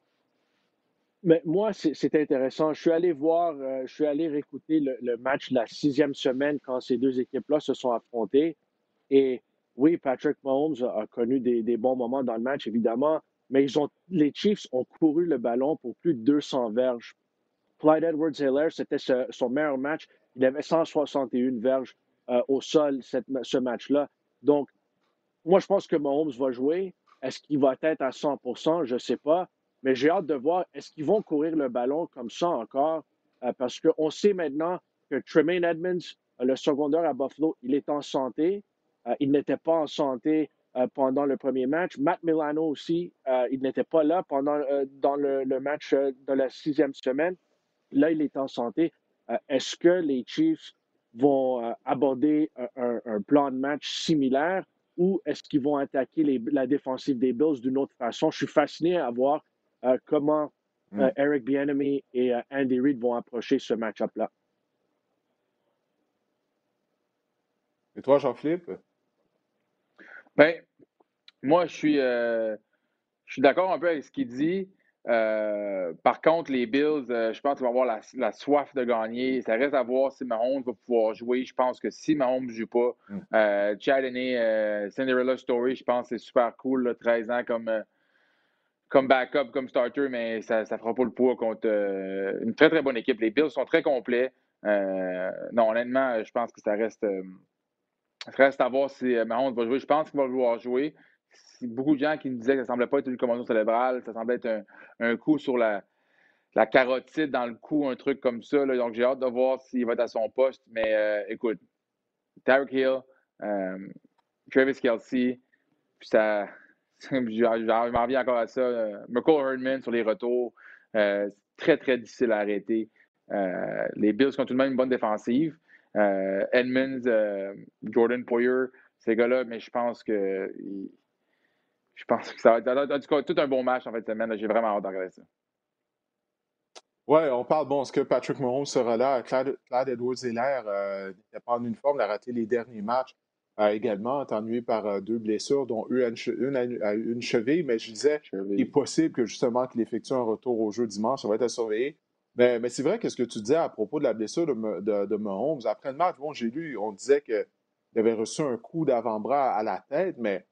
Mais moi, c'est intéressant. Je suis allé voir, euh, je suis allé réécouter le, match de la sixième semaine quand ces deux équipes-là se sont affrontées. Et oui, Patrick Mahomes a, connu des, bons moments dans le match, évidemment, mais ils ont, les Chiefs ont couru le ballon pour plus de 200 verges. Clyde Edwards-Helaire, c'était son meilleur match. Il avait 161 verges euh, au sol ce match-là. Donc, moi, je pense que Mahomes va jouer. Est-ce qu'il va être à 100% Je ne sais pas. Mais j'ai hâte de voir, est-ce qu'ils vont courir le ballon comme ça encore? Euh, parce qu'on sait maintenant que Tremaine Edmonds, euh, le secondaire à Buffalo, il est en santé. Il n'était pas en santé pendant le premier match. Matt Milano aussi, il n'était pas là pendant dans le, le match de la sixième semaine. Là, il est en santé. Euh, est-ce que les Chiefs vont euh, aborder un, plan de match similaire ou est-ce qu'ils vont attaquer la défensive des Bills d'une autre façon? Je suis fasciné à voir euh, comment hmm. Eric Bieniemy et Andy Reid vont approcher ce match-up-là. Et toi, Jean-Philippe? Ben, moi, je suis, je suis d'accord un peu avec ce qu'il dit. Euh, par contre, les Bills, euh, je pense qu'ils vont avoir la, soif de gagner. Ça reste à voir si Mahomes va pouvoir jouer. Je pense que si Mahomes ne joue pas, mm. euh, Chad euh, Cinderella Story, je pense que c'est super cool. 13 ans comme, comme backup, comme starter, mais ça ne fera pas le poids contre une très, très bonne équipe. Les Bills sont très complets. non, honnêtement, je pense que ça reste, reste à voir si Mahomes va jouer. Je pense qu'il va vouloir jouer. Beaucoup de gens qui me disaient que ça ne semblait pas être une commando cérébrale, ça semblait être un, coup sur la, la, carotide dans le cou, un truc comme ça. Donc, j'ai hâte de voir s'il va être à son poste. Mais écoute, Tarek Hill, Travis Kelsey, puis ça, [LAUGHS] je m'en reviens encore à ça. Euh, McCall Herdman sur les retours, euh, très, très difficile à arrêter. Euh, les Bills ont tout de même une bonne défensive. Edmonds, Jordan Poyer, ces gars-là, mais je pense que je pense que ça va être en tout cas tout un bon match en fait semaine. J'ai vraiment hâte de regarder ça. Oui, on parle, bon, est-ce que Patrick Mahomes sera là? Claude, Edwards-Helaire euh, n'était pas en uniforme, il a raté les derniers matchs également atténué par euh, deux blessures, dont une à une, cheville. Mais je disais, il est possible que justement qu'il effectue un retour au jeu dimanche. Ça va être à surveiller. Mais, mais c'est vrai que ce que tu disais à propos de la blessure de, Mahomes, après le match, bon, j'ai lu, on disait qu'il avait reçu un coup d'avant-bras à la tête, mais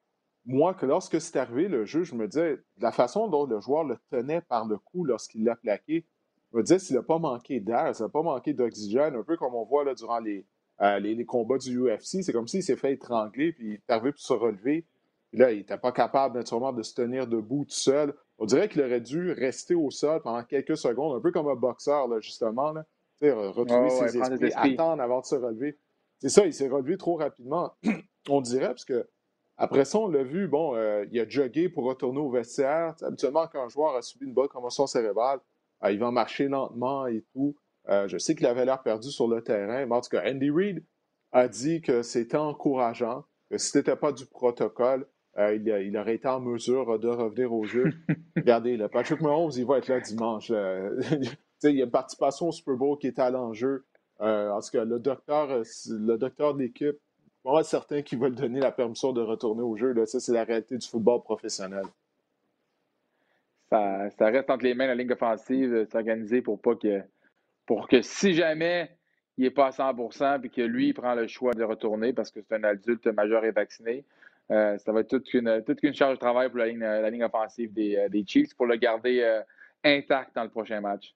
moi, que lorsque c'est arrivé, le jeu, je me disais, la façon dont le joueur le tenait par le cou lorsqu'il l'a plaqué, je me disais s'il n'a pas manqué d'air, s'il n'a pas manqué d'oxygène, un peu comme on voit là, durant les, euh, les, combats du UFC. C'est comme s'il s'est fait étrangler, puis il est arrivé pour se relever. Puis là, il n'était pas capable naturellement de se tenir debout tout seul. On dirait qu'il aurait dû rester au sol pendant quelques secondes, un peu comme un boxeur, là, justement. Là. retrouver ses esprits, attendre avant de se relever. C'est ça, il s'est relevé trop rapidement. [CLEARS THROAT] on dirait, parce que après ça, on l'a vu, bon, euh, il a jogué pour retourner au vestiaire. habituellement, quand un joueur a subi une bonne commotion cérébrale, euh, il va marcher lentement et tout. Euh, je sais qu'il avait l'air perdu sur le terrain, mais en tout cas, Andy Reid a dit que c'était encourageant, que si ce n'était pas du protocole, euh, il, aurait été en mesure de revenir au jeu. [LAUGHS] Regardez, le Patrick Mahomes, il va être là dimanche. [LAUGHS] il y a une participation au Super Bowl qui est à l'enjeu. Euh, en tout cas, le docteur, le docteur de l'équipe, moi, certain qu'il va lui donner la permission de retourner au jeu. Ça, c'est la réalité du football professionnel. Ça, ça, reste entre les mains de la ligne offensive de s'organiser pour pas que pour que si jamais il n'est pas à 100% et que lui, il prend le choix de retourner parce que c'est un adulte majeur et vacciné, euh, ça va être toute une, toute une charge de travail pour la ligne, la ligne offensive des, euh, des, Chiefs pour le garder euh, intact dans le prochain match.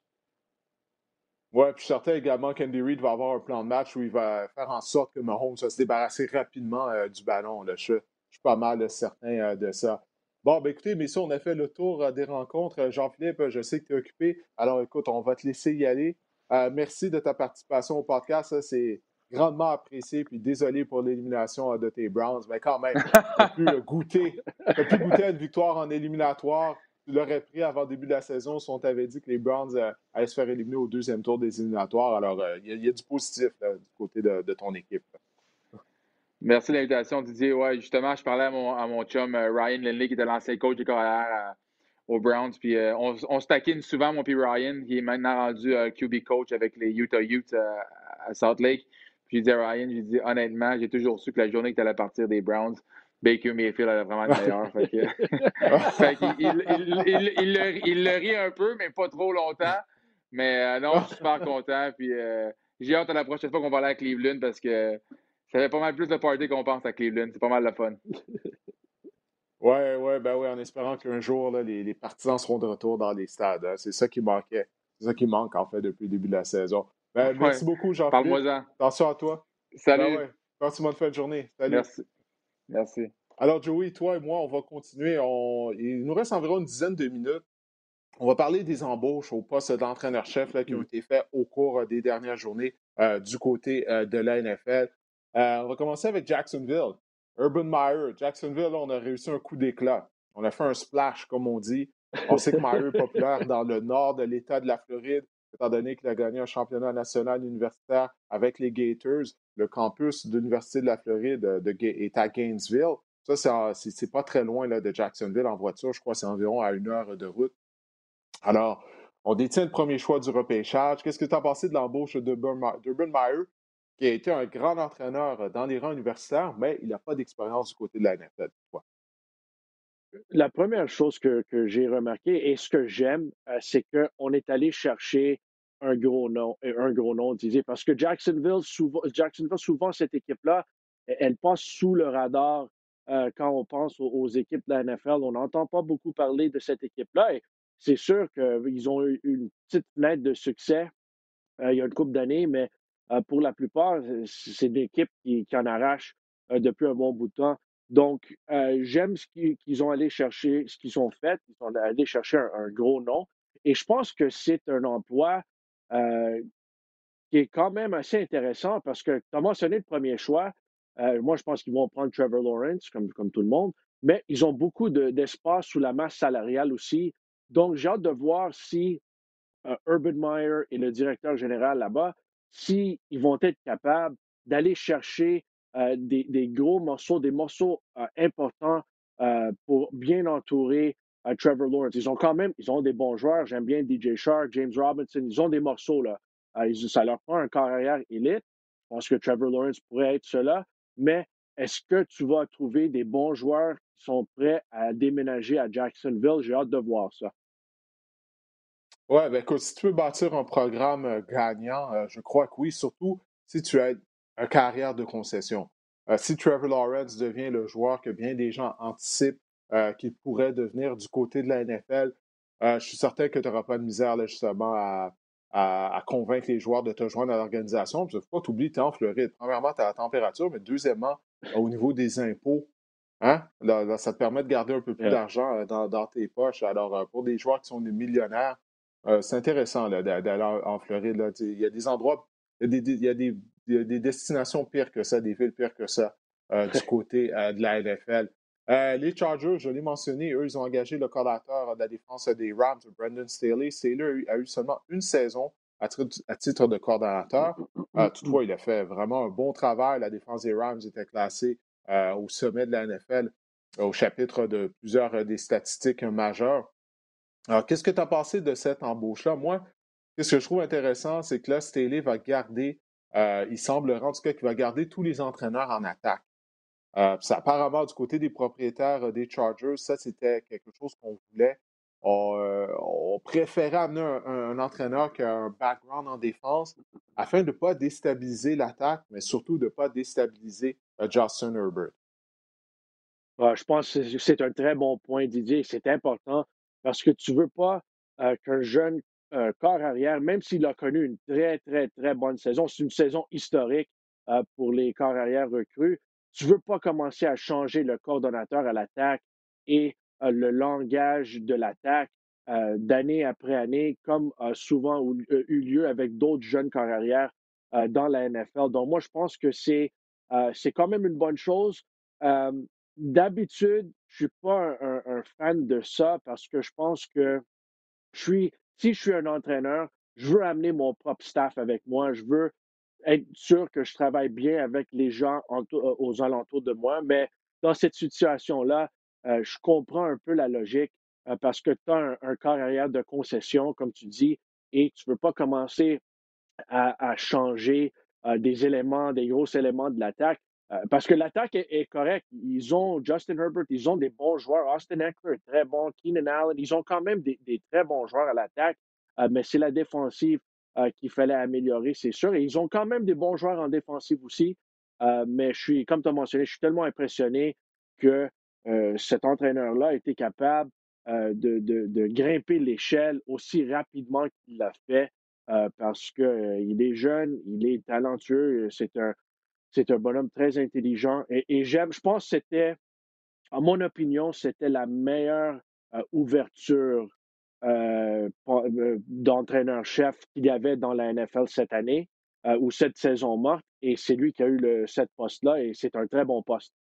Oui, puis je certain également qu'Andy Reid va avoir un plan de match où il va faire en sorte que Mahomes va se débarrasser rapidement du ballon. Je, suis pas mal certain de ça. Bon, ben écoutez, ça, on a fait le tour des rencontres. Jean-Philippe, je sais que tu es occupé. Alors écoute, on va te laisser y aller. Merci de ta participation au podcast. C'est grandement apprécié. Puis désolé pour l'élimination euh, de tes Browns, mais quand même, [LAUGHS] tu as pu euh, goûter, pu goûter à une victoire en éliminatoire. Tu l'aurais pris avant le début de la saison si on t'avait dit que les Browns allaient se faire éliminer au deuxième tour des éliminatoires. Alors, il y, a du positif du côté de, ton équipe. Merci de l'invitation, Didier. Ouais, justement, je parlais à mon, à mon chum Ryan Lindley, qui était l'ancien coach des carrières aux Browns. Puis euh, on, on, se taquine souvent, mon puis Ryan, qui est maintenant rendu euh, QB coach avec les Utah Utes euh, à Salt Lake. J'ai dit à Ryan, j'ai dit honnêtement, j'ai toujours su que la journée que tu allais partir des Browns, Baker Mayfield allait vraiment être meilleur. fait [LAUGHS] il, il, le, rit un peu, mais pas trop longtemps. Mais non, je suis super [LAUGHS] content. Puis j'ai hâte à la prochaine fois qu'on va aller à Cleveland parce que ça fait pas mal plus de party qu'on pense à Cleveland. C'est pas mal de fun. [LAUGHS] Oui, oui, ben oui, en espérant qu'un jour, là, les, partisans seront de retour dans les stades. Hein. C'est ça qui manquait. C'est ça qui manque, en fait, depuis le début de la saison. Ben, merci beaucoup, Jean-Philippe. Parle-moi-en. Attention à toi. Salut. Ben ouais. Une bonne journée. Salut. Merci. Merci. Alors, Joey, toi et moi, on va continuer. Il nous reste environ une dizaine de minutes. On va parler des embauches au poste d'entraîneur-chef qui ont mm. été faites au cours des dernières journées euh, du côté euh, de la NFL. Euh, on va commencer avec Jacksonville. Urban Meyer, Jacksonville, on a réussi un coup d'éclat. On a fait un splash, comme on dit. On sait que Meyer est populaire dans le nord de l'État de la Floride, étant donné qu'il a gagné un championnat national universitaire avec les Gators. Le campus de l'Université de la Floride euh, est à Gainesville. Ça, c'est pas très loin de Jacksonville en voiture. Je crois que c'est environ à une heure de route. Alors, on détient le premier choix du repêchage. Qu'est-ce que tu as pensé de l'embauche d'Urban Meyer? qui a été un grand entraîneur euh, dans les rangs universitaires, mais il n'a pas d'expérience du côté de la NFL. La première chose que, j'ai remarqué et ce que j'aime, euh, c'est qu'on est allé chercher un gros nom, euh, un gros nom, disait, parce que Jacksonville, souvent, Jacksonville, souvent cette équipe-là, elle passe sous le radar quand on pense aux, équipes de la NFL. On n'entend pas beaucoup parler de cette équipe-là. Et c'est sûr qu'ils ont eu une petite fenêtre de succès il y a une couple d'années, mais pour la plupart, c'est des équipes qui, en arrachent depuis un bon bout de temps. Donc, j'aime ce qu'ils ont allé chercher, ce qu'ils ont fait. Ils sont allés chercher un, gros nom. Et je pense que c'est un emploi qui est quand même assez intéressant parce que tu as mentionné le premier choix. Euh, moi, je pense qu'ils vont prendre Trevor Lawrence, comme, tout le monde, mais ils ont beaucoup d'espace sous la masse salariale aussi. Donc, j'ai hâte de voir si euh, Urban Meyer et le directeur général là-bas, s'ils vont être capables d'aller chercher euh, des, gros morceaux, des morceaux importants pour bien entourer Trevor Lawrence. Ils ont quand même, ils ont des bons joueurs. J'aime bien DJ Shark, James Robinson. Ils ont des morceaux là. ça leur prend un carrière élite. Je pense que Trevor Lawrence pourrait être cela mais est-ce que tu vas trouver des bons joueurs qui sont prêts à déménager à Jacksonville? J'ai hâte de voir ça. Oui, ben écoute, si tu veux bâtir un programme euh, gagnant, euh, je crois que oui, surtout si tu as une carrière de concession. Euh, si Trevor Lawrence devient le joueur que bien des gens anticipent qu'il pourrait devenir du côté de la NFL, je suis certain que tu n'auras pas de misère justement à, à, convaincre les joueurs de te joindre à l'organisation. Il ne faut pas t'oublier, tu es en Floride. Premièrement, tu as la température, mais deuxièmement, au niveau des impôts, hein, ça te permet de garder un peu plus d'argent euh, dans, tes poches. Alors, euh, pour des joueurs qui sont des millionnaires, euh, c'est intéressant d'aller en Floride. Il y a des endroits, il y a des, des, destinations pires que ça, des villes pires que ça du côté de la NFL. Euh, les Chargers, je l'ai mentionné, eux, ils ont engagé le coordinateur de la défense des Rams, Brandon Staley. Staley a eu seulement une saison à, titre de coordonnateur. Euh, toutefois, il a fait vraiment un bon travail. La défense des Rams était classée euh, au sommet de la NFL au chapitre de plusieurs des statistiques majeures. Alors, qu'est-ce que tu as pensé de cette embauche-là? Moi, ce que je trouve intéressant, c'est que là, Staley va garder, il semblerait en tout cas qu'il va garder tous les entraîneurs en attaque. Euh, apparemment, du côté des propriétaires euh, des Chargers, ça, c'était quelque chose qu'on voulait. On, euh, préférait amener un, entraîneur qui a un background en défense afin de ne pas déstabiliser l'attaque, mais surtout de ne pas déstabiliser Justin Herbert. je pense que c'est un très bon point, Didier. C'est important parce que tu ne veux pas qu'un jeune corps arrière, même s'il a connu une très, très, très bonne saison, c'est une saison historique pour les corps arrière recrues, tu ne veux pas commencer à changer le coordonnateur à l'attaque et euh, le langage de l'attaque euh, d'année après année, comme a souvent euh, eu lieu avec d'autres jeunes carrières dans la NFL. Donc, moi, je pense que c'est quand même une bonne chose. D'habitude, je ne suis pas un, un, fan de ça parce que je pense que je suis, si je suis un entraîneur, je veux amener mon propre staff avec moi. Je veux être sûr que je travaille bien avec les gens euh, aux alentours de moi. Mais dans cette situation-là, euh, je comprends un peu la logique euh, parce que tu as un, carrière de concession, comme tu dis, et tu ne veux pas commencer à, changer des éléments, des gros éléments de l'attaque. Parce que l'attaque est, correcte. Ils ont Justin Herbert, ils ont des bons joueurs. Austin Eckler, très bon. Keenan Allen, ils ont quand même des très bons joueurs à l'attaque. mais c'est la défensive euh, qu'il fallait améliorer, c'est sûr. Et ils ont quand même des bons joueurs en défensive aussi. Euh, mais je suis, comme tu as mentionné, je suis tellement impressionné que euh, cet entraîneur-là a été capable de, grimper l'échelle aussi rapidement qu'il l'a fait parce qu'il est jeune, il est talentueux, c'est un, c'est un bonhomme très intelligent. Et, j'aime, je pense que c'était, en mon opinion, c'était la meilleure ouverture euh, euh, d'entraîneur-chef qu'il y avait dans la NFL cette année euh, ou cette saison morte. Et c'est lui qui a eu le, cette poste-là et c'est un très bon poste.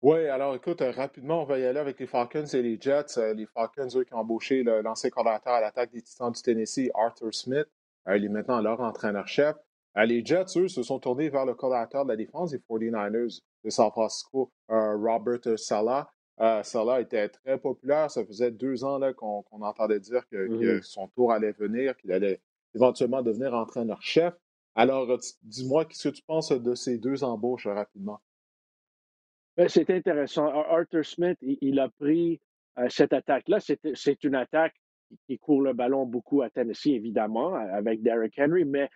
Oui, alors écoute, rapidement, on va y aller avec les Falcons et les Jets. les Falcons, eux, qui ont embauché l'ancien coordinateur à l'attaque des Titans du Tennessee, Arthur Smith. il est maintenant leur entraîneur-chef. Les Jets, eux, se sont tournés vers le coordinateur de la défense des 49ers de San Francisco, Robert Sala. Euh, Salah était très populaire. Ça faisait deux ans qu'on entendait dire que, mmh son tour allait venir, qu'il allait éventuellement devenir entraîneur-chef. Alors, dis-moi, qu'est-ce que tu penses de ces deux embauches rapidement? Ben, c'est intéressant. Arthur Smith, il, a pris euh, cette attaque-là. C'est une attaque qui court le ballon beaucoup à Tennessee, évidemment, avec Derrick Henry, mais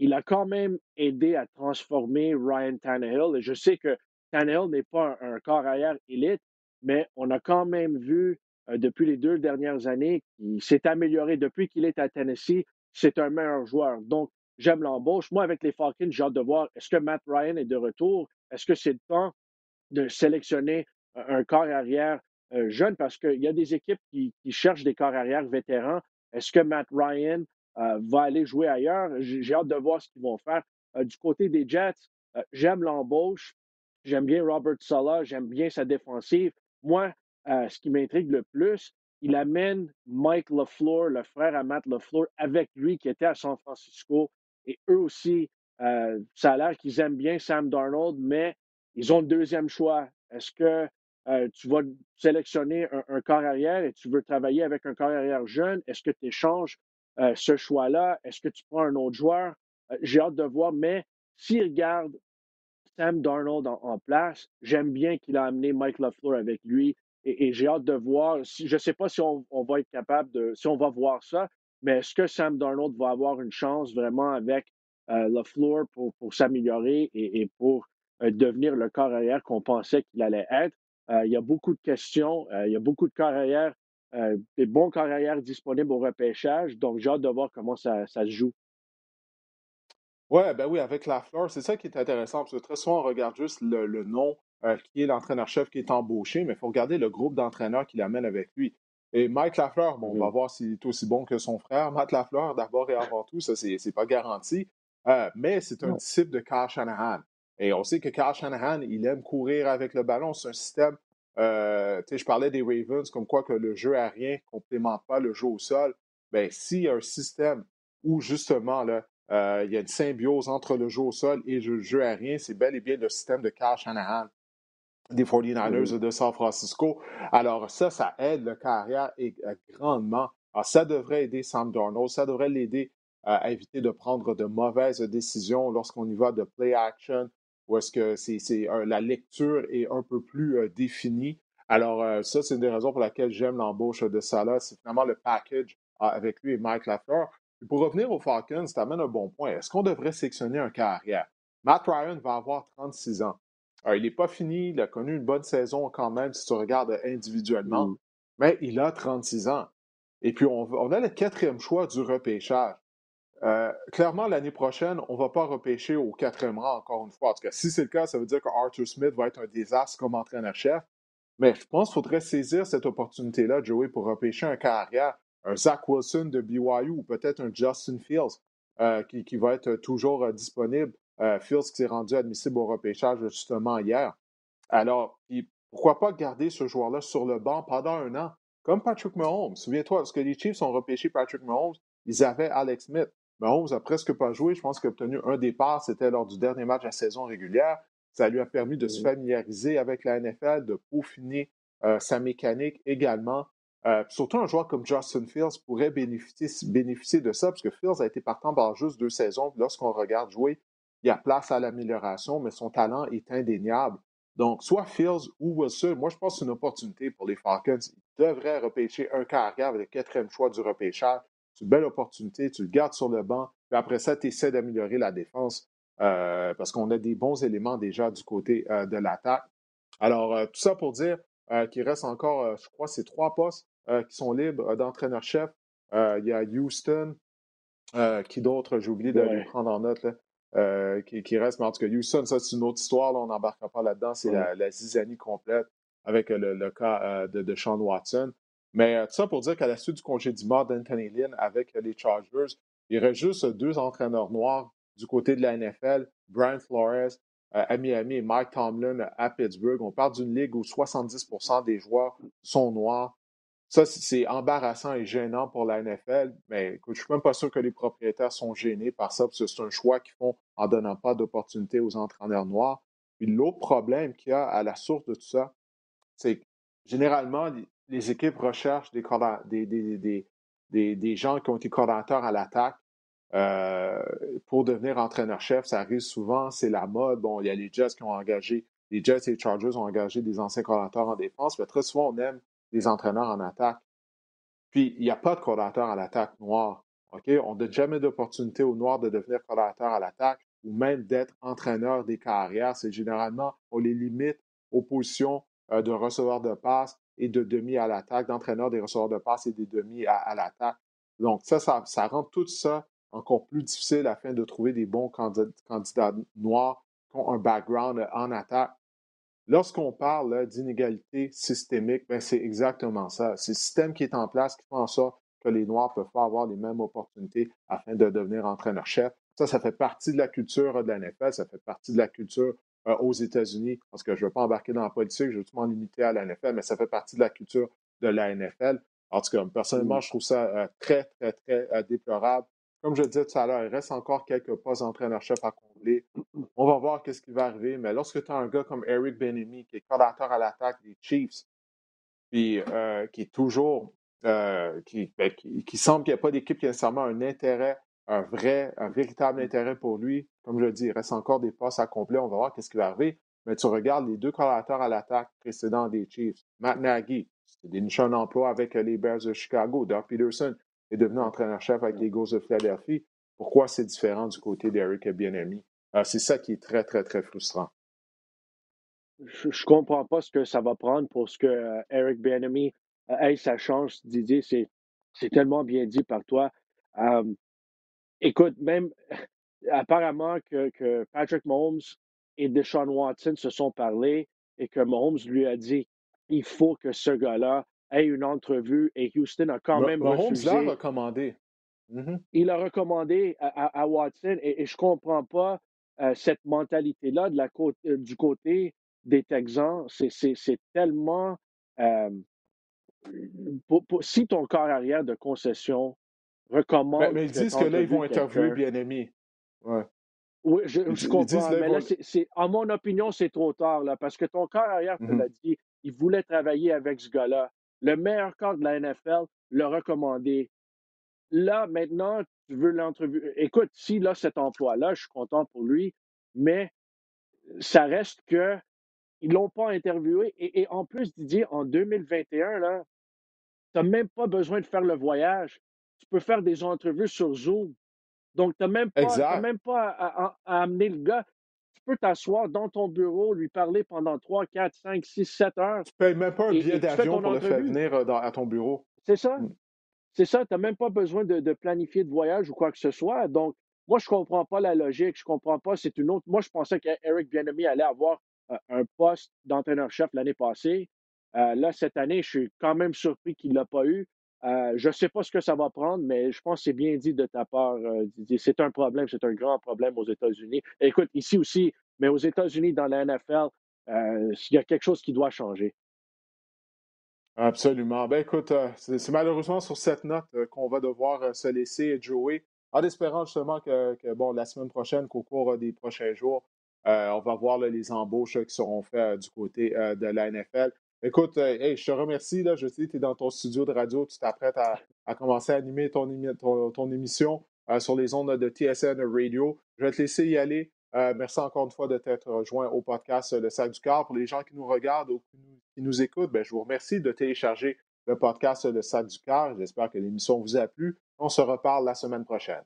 il a quand même aidé à transformer Ryan Tannehill. Et je sais que Tannehill n'est pas un, corps arrière élite, mais on a quand même vu euh, depuis les deux dernières années qu'il s'est amélioré. Depuis qu'il est à Tennessee, c'est un meilleur joueur. Donc, j'aime l'embauche. Moi, avec les Falcons, j'ai hâte de voir est-ce que Matt Ryan est de retour? Est-ce que c'est le temps de sélectionner un corps arrière euh, jeune? Parce qu'il y a des équipes qui, cherchent des corps arrière vétérans. Est-ce que Matt Ryan va aller jouer ailleurs? J'ai hâte de voir ce qu'ils vont faire. du côté des Jets, j'aime l'embauche. J'aime bien Robert Sala, j'aime bien sa défensive. Moi, euh, ce qui m'intrigue le plus, il amène Mike LaFleur, le frère à Matt LaFleur, avec lui qui était à San Francisco. Et eux aussi, euh, ça a l'air qu'ils aiment bien Sam Darnold, mais ils ont le deuxième choix. Est-ce que euh, tu vas sélectionner un, corps arrière et tu veux travailler avec un corps arrière jeune? Est-ce que tu échanges ce choix-là? Est-ce que tu prends un autre joueur? J'ai hâte de voir, mais s'ils regardent Sam Darnold en, place. J'aime bien qu'il a amené Mike LaFleur avec lui et, j'ai hâte de voir. Je ne sais pas si on, va être capable de, si on va voir ça, mais est-ce que Sam Darnold va avoir une chance vraiment avec euh, LaFleur pour, s'améliorer et, pour euh, devenir le corps arrière qu'on pensait qu'il allait être? Euh, il y a beaucoup de questions, il y a beaucoup de corps des bons corps arrière disponibles au repêchage, donc j'ai hâte de voir comment ça se joue. Ouais, ben oui, avec la fleur, c'est ça qui est intéressant, parce que très souvent, on regarde juste le, nom euh, qui est l'entraîneur-chef qui est embauché, mais il faut regarder le groupe d'entraîneurs qu'il amène avec lui. Et Mike Lafleur, bon, on va voir s'il est aussi bon que son frère. Matt Lafleur, d'abord et avant tout, ça, c'est pas garanti. Euh, mais c'est un disciple de Kyle Shanahan. Et on sait que Kyle Shanahan, il aime courir avec le ballon. C'est un système. Euh, je parlais des Ravens, comme quoi que le jeu aérien ne complémente pas le jeu au sol. Ben, s'il y a un système où justement là, euh, il y a une symbiose entre le jeu au sol et le jeu aérien. C'est bel et bien le système de Kyle Shanahan des 49ers de San Francisco. Alors ça, ça aide le carrière et, euh, grandement. Alors, ça devrait aider Sam Darnold, ça devrait l'aider euh, à éviter de prendre de mauvaises décisions lorsqu'on y va de play action, ou est-ce que c'est, la lecture est un peu plus définie. Alors ça, c'est une des raisons pour laquelle j'aime l'embauche de Salah. C'est finalement le package avec lui et Mike Lafleur pour revenir aux Falcons, ça amène un bon point. Est-ce qu'on devrait sélectionner un carrière? Matt Ryan va avoir 36 ans. Alors, il n'est pas fini, il a connu une bonne saison quand même si tu regardes individuellement, mm. mais il a 36 ans. Et puis, on, a le quatrième choix du repêchage. Euh, clairement, l'année prochaine, on ne va pas repêcher au quatrième rang encore une fois. En tout cas, si c'est le cas, ça veut dire que Arthur Smith va être un désastre comme entraîneur-chef. Mais je pense qu'il faudrait saisir cette opportunité-là, Joey, pour repêcher un carrière un Zach Wilson de BYU ou peut-être un Justin Fields euh, qui, va être toujours euh, disponible. Fields qui s'est rendu admissible au repêchage justement hier. Alors, pourquoi pas garder ce joueur-là sur le banc pendant un an, comme Patrick Mahomes. Souviens-toi, parce que les Chiefs ont repêché Patrick Mahomes, ils avaient Alex Smith. Mahomes a presque pas joué. Je pense qu'il a obtenu un départ. C'était lors du dernier match de la saison régulière. Ça lui a permis de se familiariser avec la NFL, de peaufiner sa mécanique également. Euh, surtout un joueur comme Justin Fields pourrait bénéficier, de ça, parce que Fields a été partant par juste deux saisons. Lorsqu'on regarde jouer, il y a place à l'amélioration, mais son talent est indéniable. Donc, soit Fields ou Wilson, moi, je pense que c'est une opportunité pour les Falcons. Ils devraient repêcher un carrière avec le quatrième choix du repêchage. C'est une belle opportunité. Tu le gardes sur le banc. Puis après ça, tu essaies d'améliorer la défense euh, parce qu'on a des bons éléments déjà du côté euh, de l'attaque. Alors, tout ça pour dire qu'il reste encore, je crois, ces trois postes euh, qui sont libres euh, d'entraîneur-chef. Euh, il y a Houston, qui d'autre, j'ai oublié de le prendre en note, qui, reste. Mais en tout cas, Houston, ça, c'est une autre histoire. on n'embarquera pas là-dedans. C'est la, zizanie complète avec le, cas de, Sean Watson. Mais tout ça pour dire qu'à la suite du congé mort d'Anthony Lynn avec les Chargers, il y aurait juste deux entraîneurs noirs du côté de la NFL, Brian Flores à Miami et Mike Tomlin à Pittsburgh. On parle d'une ligue où 70% des joueurs sont noirs. Ça, c'est embarrassant et gênant pour la NFL, mais écoute, je ne suis même pas sûr que les propriétaires sont gênés par ça, parce que c'est un choix qu'ils font en ne donnant pas d'opportunité aux entraîneurs noirs. Puis l'autre problème qu'il y a à la source de tout ça, c'est que généralement, les équipes recherchent des, gens qui ont été coordonnateurs à l'attaque euh, pour devenir entraîneur-chef. Ça arrive souvent, c'est la mode. Bon, il y a les Jets qui ont engagé, les Jets et les Chargers ont engagé des anciens coordonnateurs en défense, mais très souvent, on aime des entraîneurs en attaque. Puis, il n'y a pas de coordinateur à l'attaque noir. OK? On ne donne jamais d'opportunité aux Noirs de devenir coordinateur à l'attaque. ou même d'être entraîneur des carrières. C'est généralement, on les limite aux positions euh, de receveur de passe et de demi à l'attaque, d'entraîneur des receveurs de passe et des demi à, l'attaque. Donc, ça, ça, rend tout ça encore plus difficile afin de trouver des bons candidats, noirs qui ont un background en attaque. Lorsqu'on parle d'inégalité systémique, ben, c'est exactement ça. C'est le système qui est en place qui fait en sorte que les Noirs ne peuvent pas avoir les mêmes opportunités afin de devenir entraîneur-chef. Ça, ça fait partie de la culture de la NFL, ça fait partie de la culture euh, aux États-Unis, parce que je ne veux pas embarquer dans la politique, je veux tout limiter à la NFL, mais ça fait partie de la culture de la NFL. En tout cas, personnellement, mm. je trouve ça euh, très, très, très euh, déplorable. Comme je disais tout à l'heure, il reste encore quelques postes d'entraîneur-chef à combler. On va voir ce qui va arriver, mais lorsque tu as un gars comme Eric Benemy, qui est coordinateur à l'attaque des Chiefs, puis qui est toujours, ben, qui, qui, semble qu'il n'y a pas d'équipe qui a nécessairement un intérêt un vrai, un véritable intérêt pour lui. Comme je le dis, il reste encore des postes à combler. On va voir qu'est-ce qui va arriver. Mais tu regardes les deux collaborateurs à l'attaque précédents des Chiefs. Matt Nagy, c'était déniché un emploi avec les Bears de Chicago. Doug Peterson est devenu entraîneur-chef avec les Eagles de Philadelphie. Pourquoi c'est différent du côté d'Eric Bienemi? Euh, c'est ça qui est très, très, très frustrant. Je ne comprends pas ce que ça va prendre pour ce que euh, Eric Bienemi euh, ait sa chance, Didier. C'est tellement bien dit par toi. Écoute, même apparemment que, Patrick Mahomes et Deshaun Watson se sont parlé et que Mahomes lui a dit il faut que ce gars-là ait une entrevue et Houston a quand même Mahomes l'a recommandé. Mm-hmm. Il a recommandé à, Watson et, je ne comprends pas euh, cette mentalité-là de la côte, euh, du côté des Texans. C'est tellement. Euh, si ton corps arrière de concession recommande. Mais, ils disent que là, ils vont interviewer bien aimé. Ouais. Oui, je, comprends. mais là, c'est, en mon opinion, c'est trop tard, là, parce que ton corps arrière te l'a mm-hmm. dit, il voulait travailler avec ce gars-là. Le meilleur corps de la NFL l'a recommandé. Là, maintenant, tu veux l'entrevue. Écoute, si là, cet emploi-là, je suis content pour lui, mais ça reste que ils ne l'ont pas interviewé. Et, et, en plus, Didier, en 2021, là, tu n'as même pas besoin de faire le voyage tu peux faire des entrevues sur Zoom. Donc, tu n'as même pas, même pas à, amener le gars. Tu peux t'asseoir dans ton bureau, lui parler pendant 3, 4, 5, 6, 7 heures. Tu ne payes même pas un billet d'avion pour le faire venir euh, à ton bureau. C'est ça. Mm. C'est ça. Tu n'as même pas besoin de, planifier de voyage ou quoi que ce soit. Donc, moi, je ne comprends pas la logique. Je ne comprends pas. C'est une autre. Moi, je pensais qu'Eric Bienemy allait avoir euh, un poste d'entraîneur-chef l'année passée. Euh, là, cette année, je suis quand même surpris qu'il ne l'a pas eu. Euh, je ne sais pas ce que ça va prendre, mais je pense que c'est bien dit de ta part, euh, Didier. C'est un problème, c'est un grand problème aux États-Unis. Écoute, ici aussi, mais aux États-Unis, dans la NFL, euh, il y a quelque chose qui doit changer. Absolument. Ben écoute, c'est malheureusement sur cette note qu'on va devoir se laisser Joey, en espérant justement que, bon, la semaine prochaine, qu'au cours des prochains jours, on va voir les embauches qui seront faites du côté de la NFL. Écoute, euh, je te remercie. Là, je sais que tu es dans ton studio de radio, tu t'apprêtes à, commencer à animer ton, émission euh, sur les ondes de TSN Radio. Je vais te laisser y aller. Euh, merci encore une fois de t'être rejoint au podcast Le Sac du Corps. Pour les gens qui nous regardent ou qui nous, écoutent, ben, je vous remercie de télécharger le podcast Le Sac du Cœur. J'espère que l'émission vous a plu. On se reparle la semaine prochaine.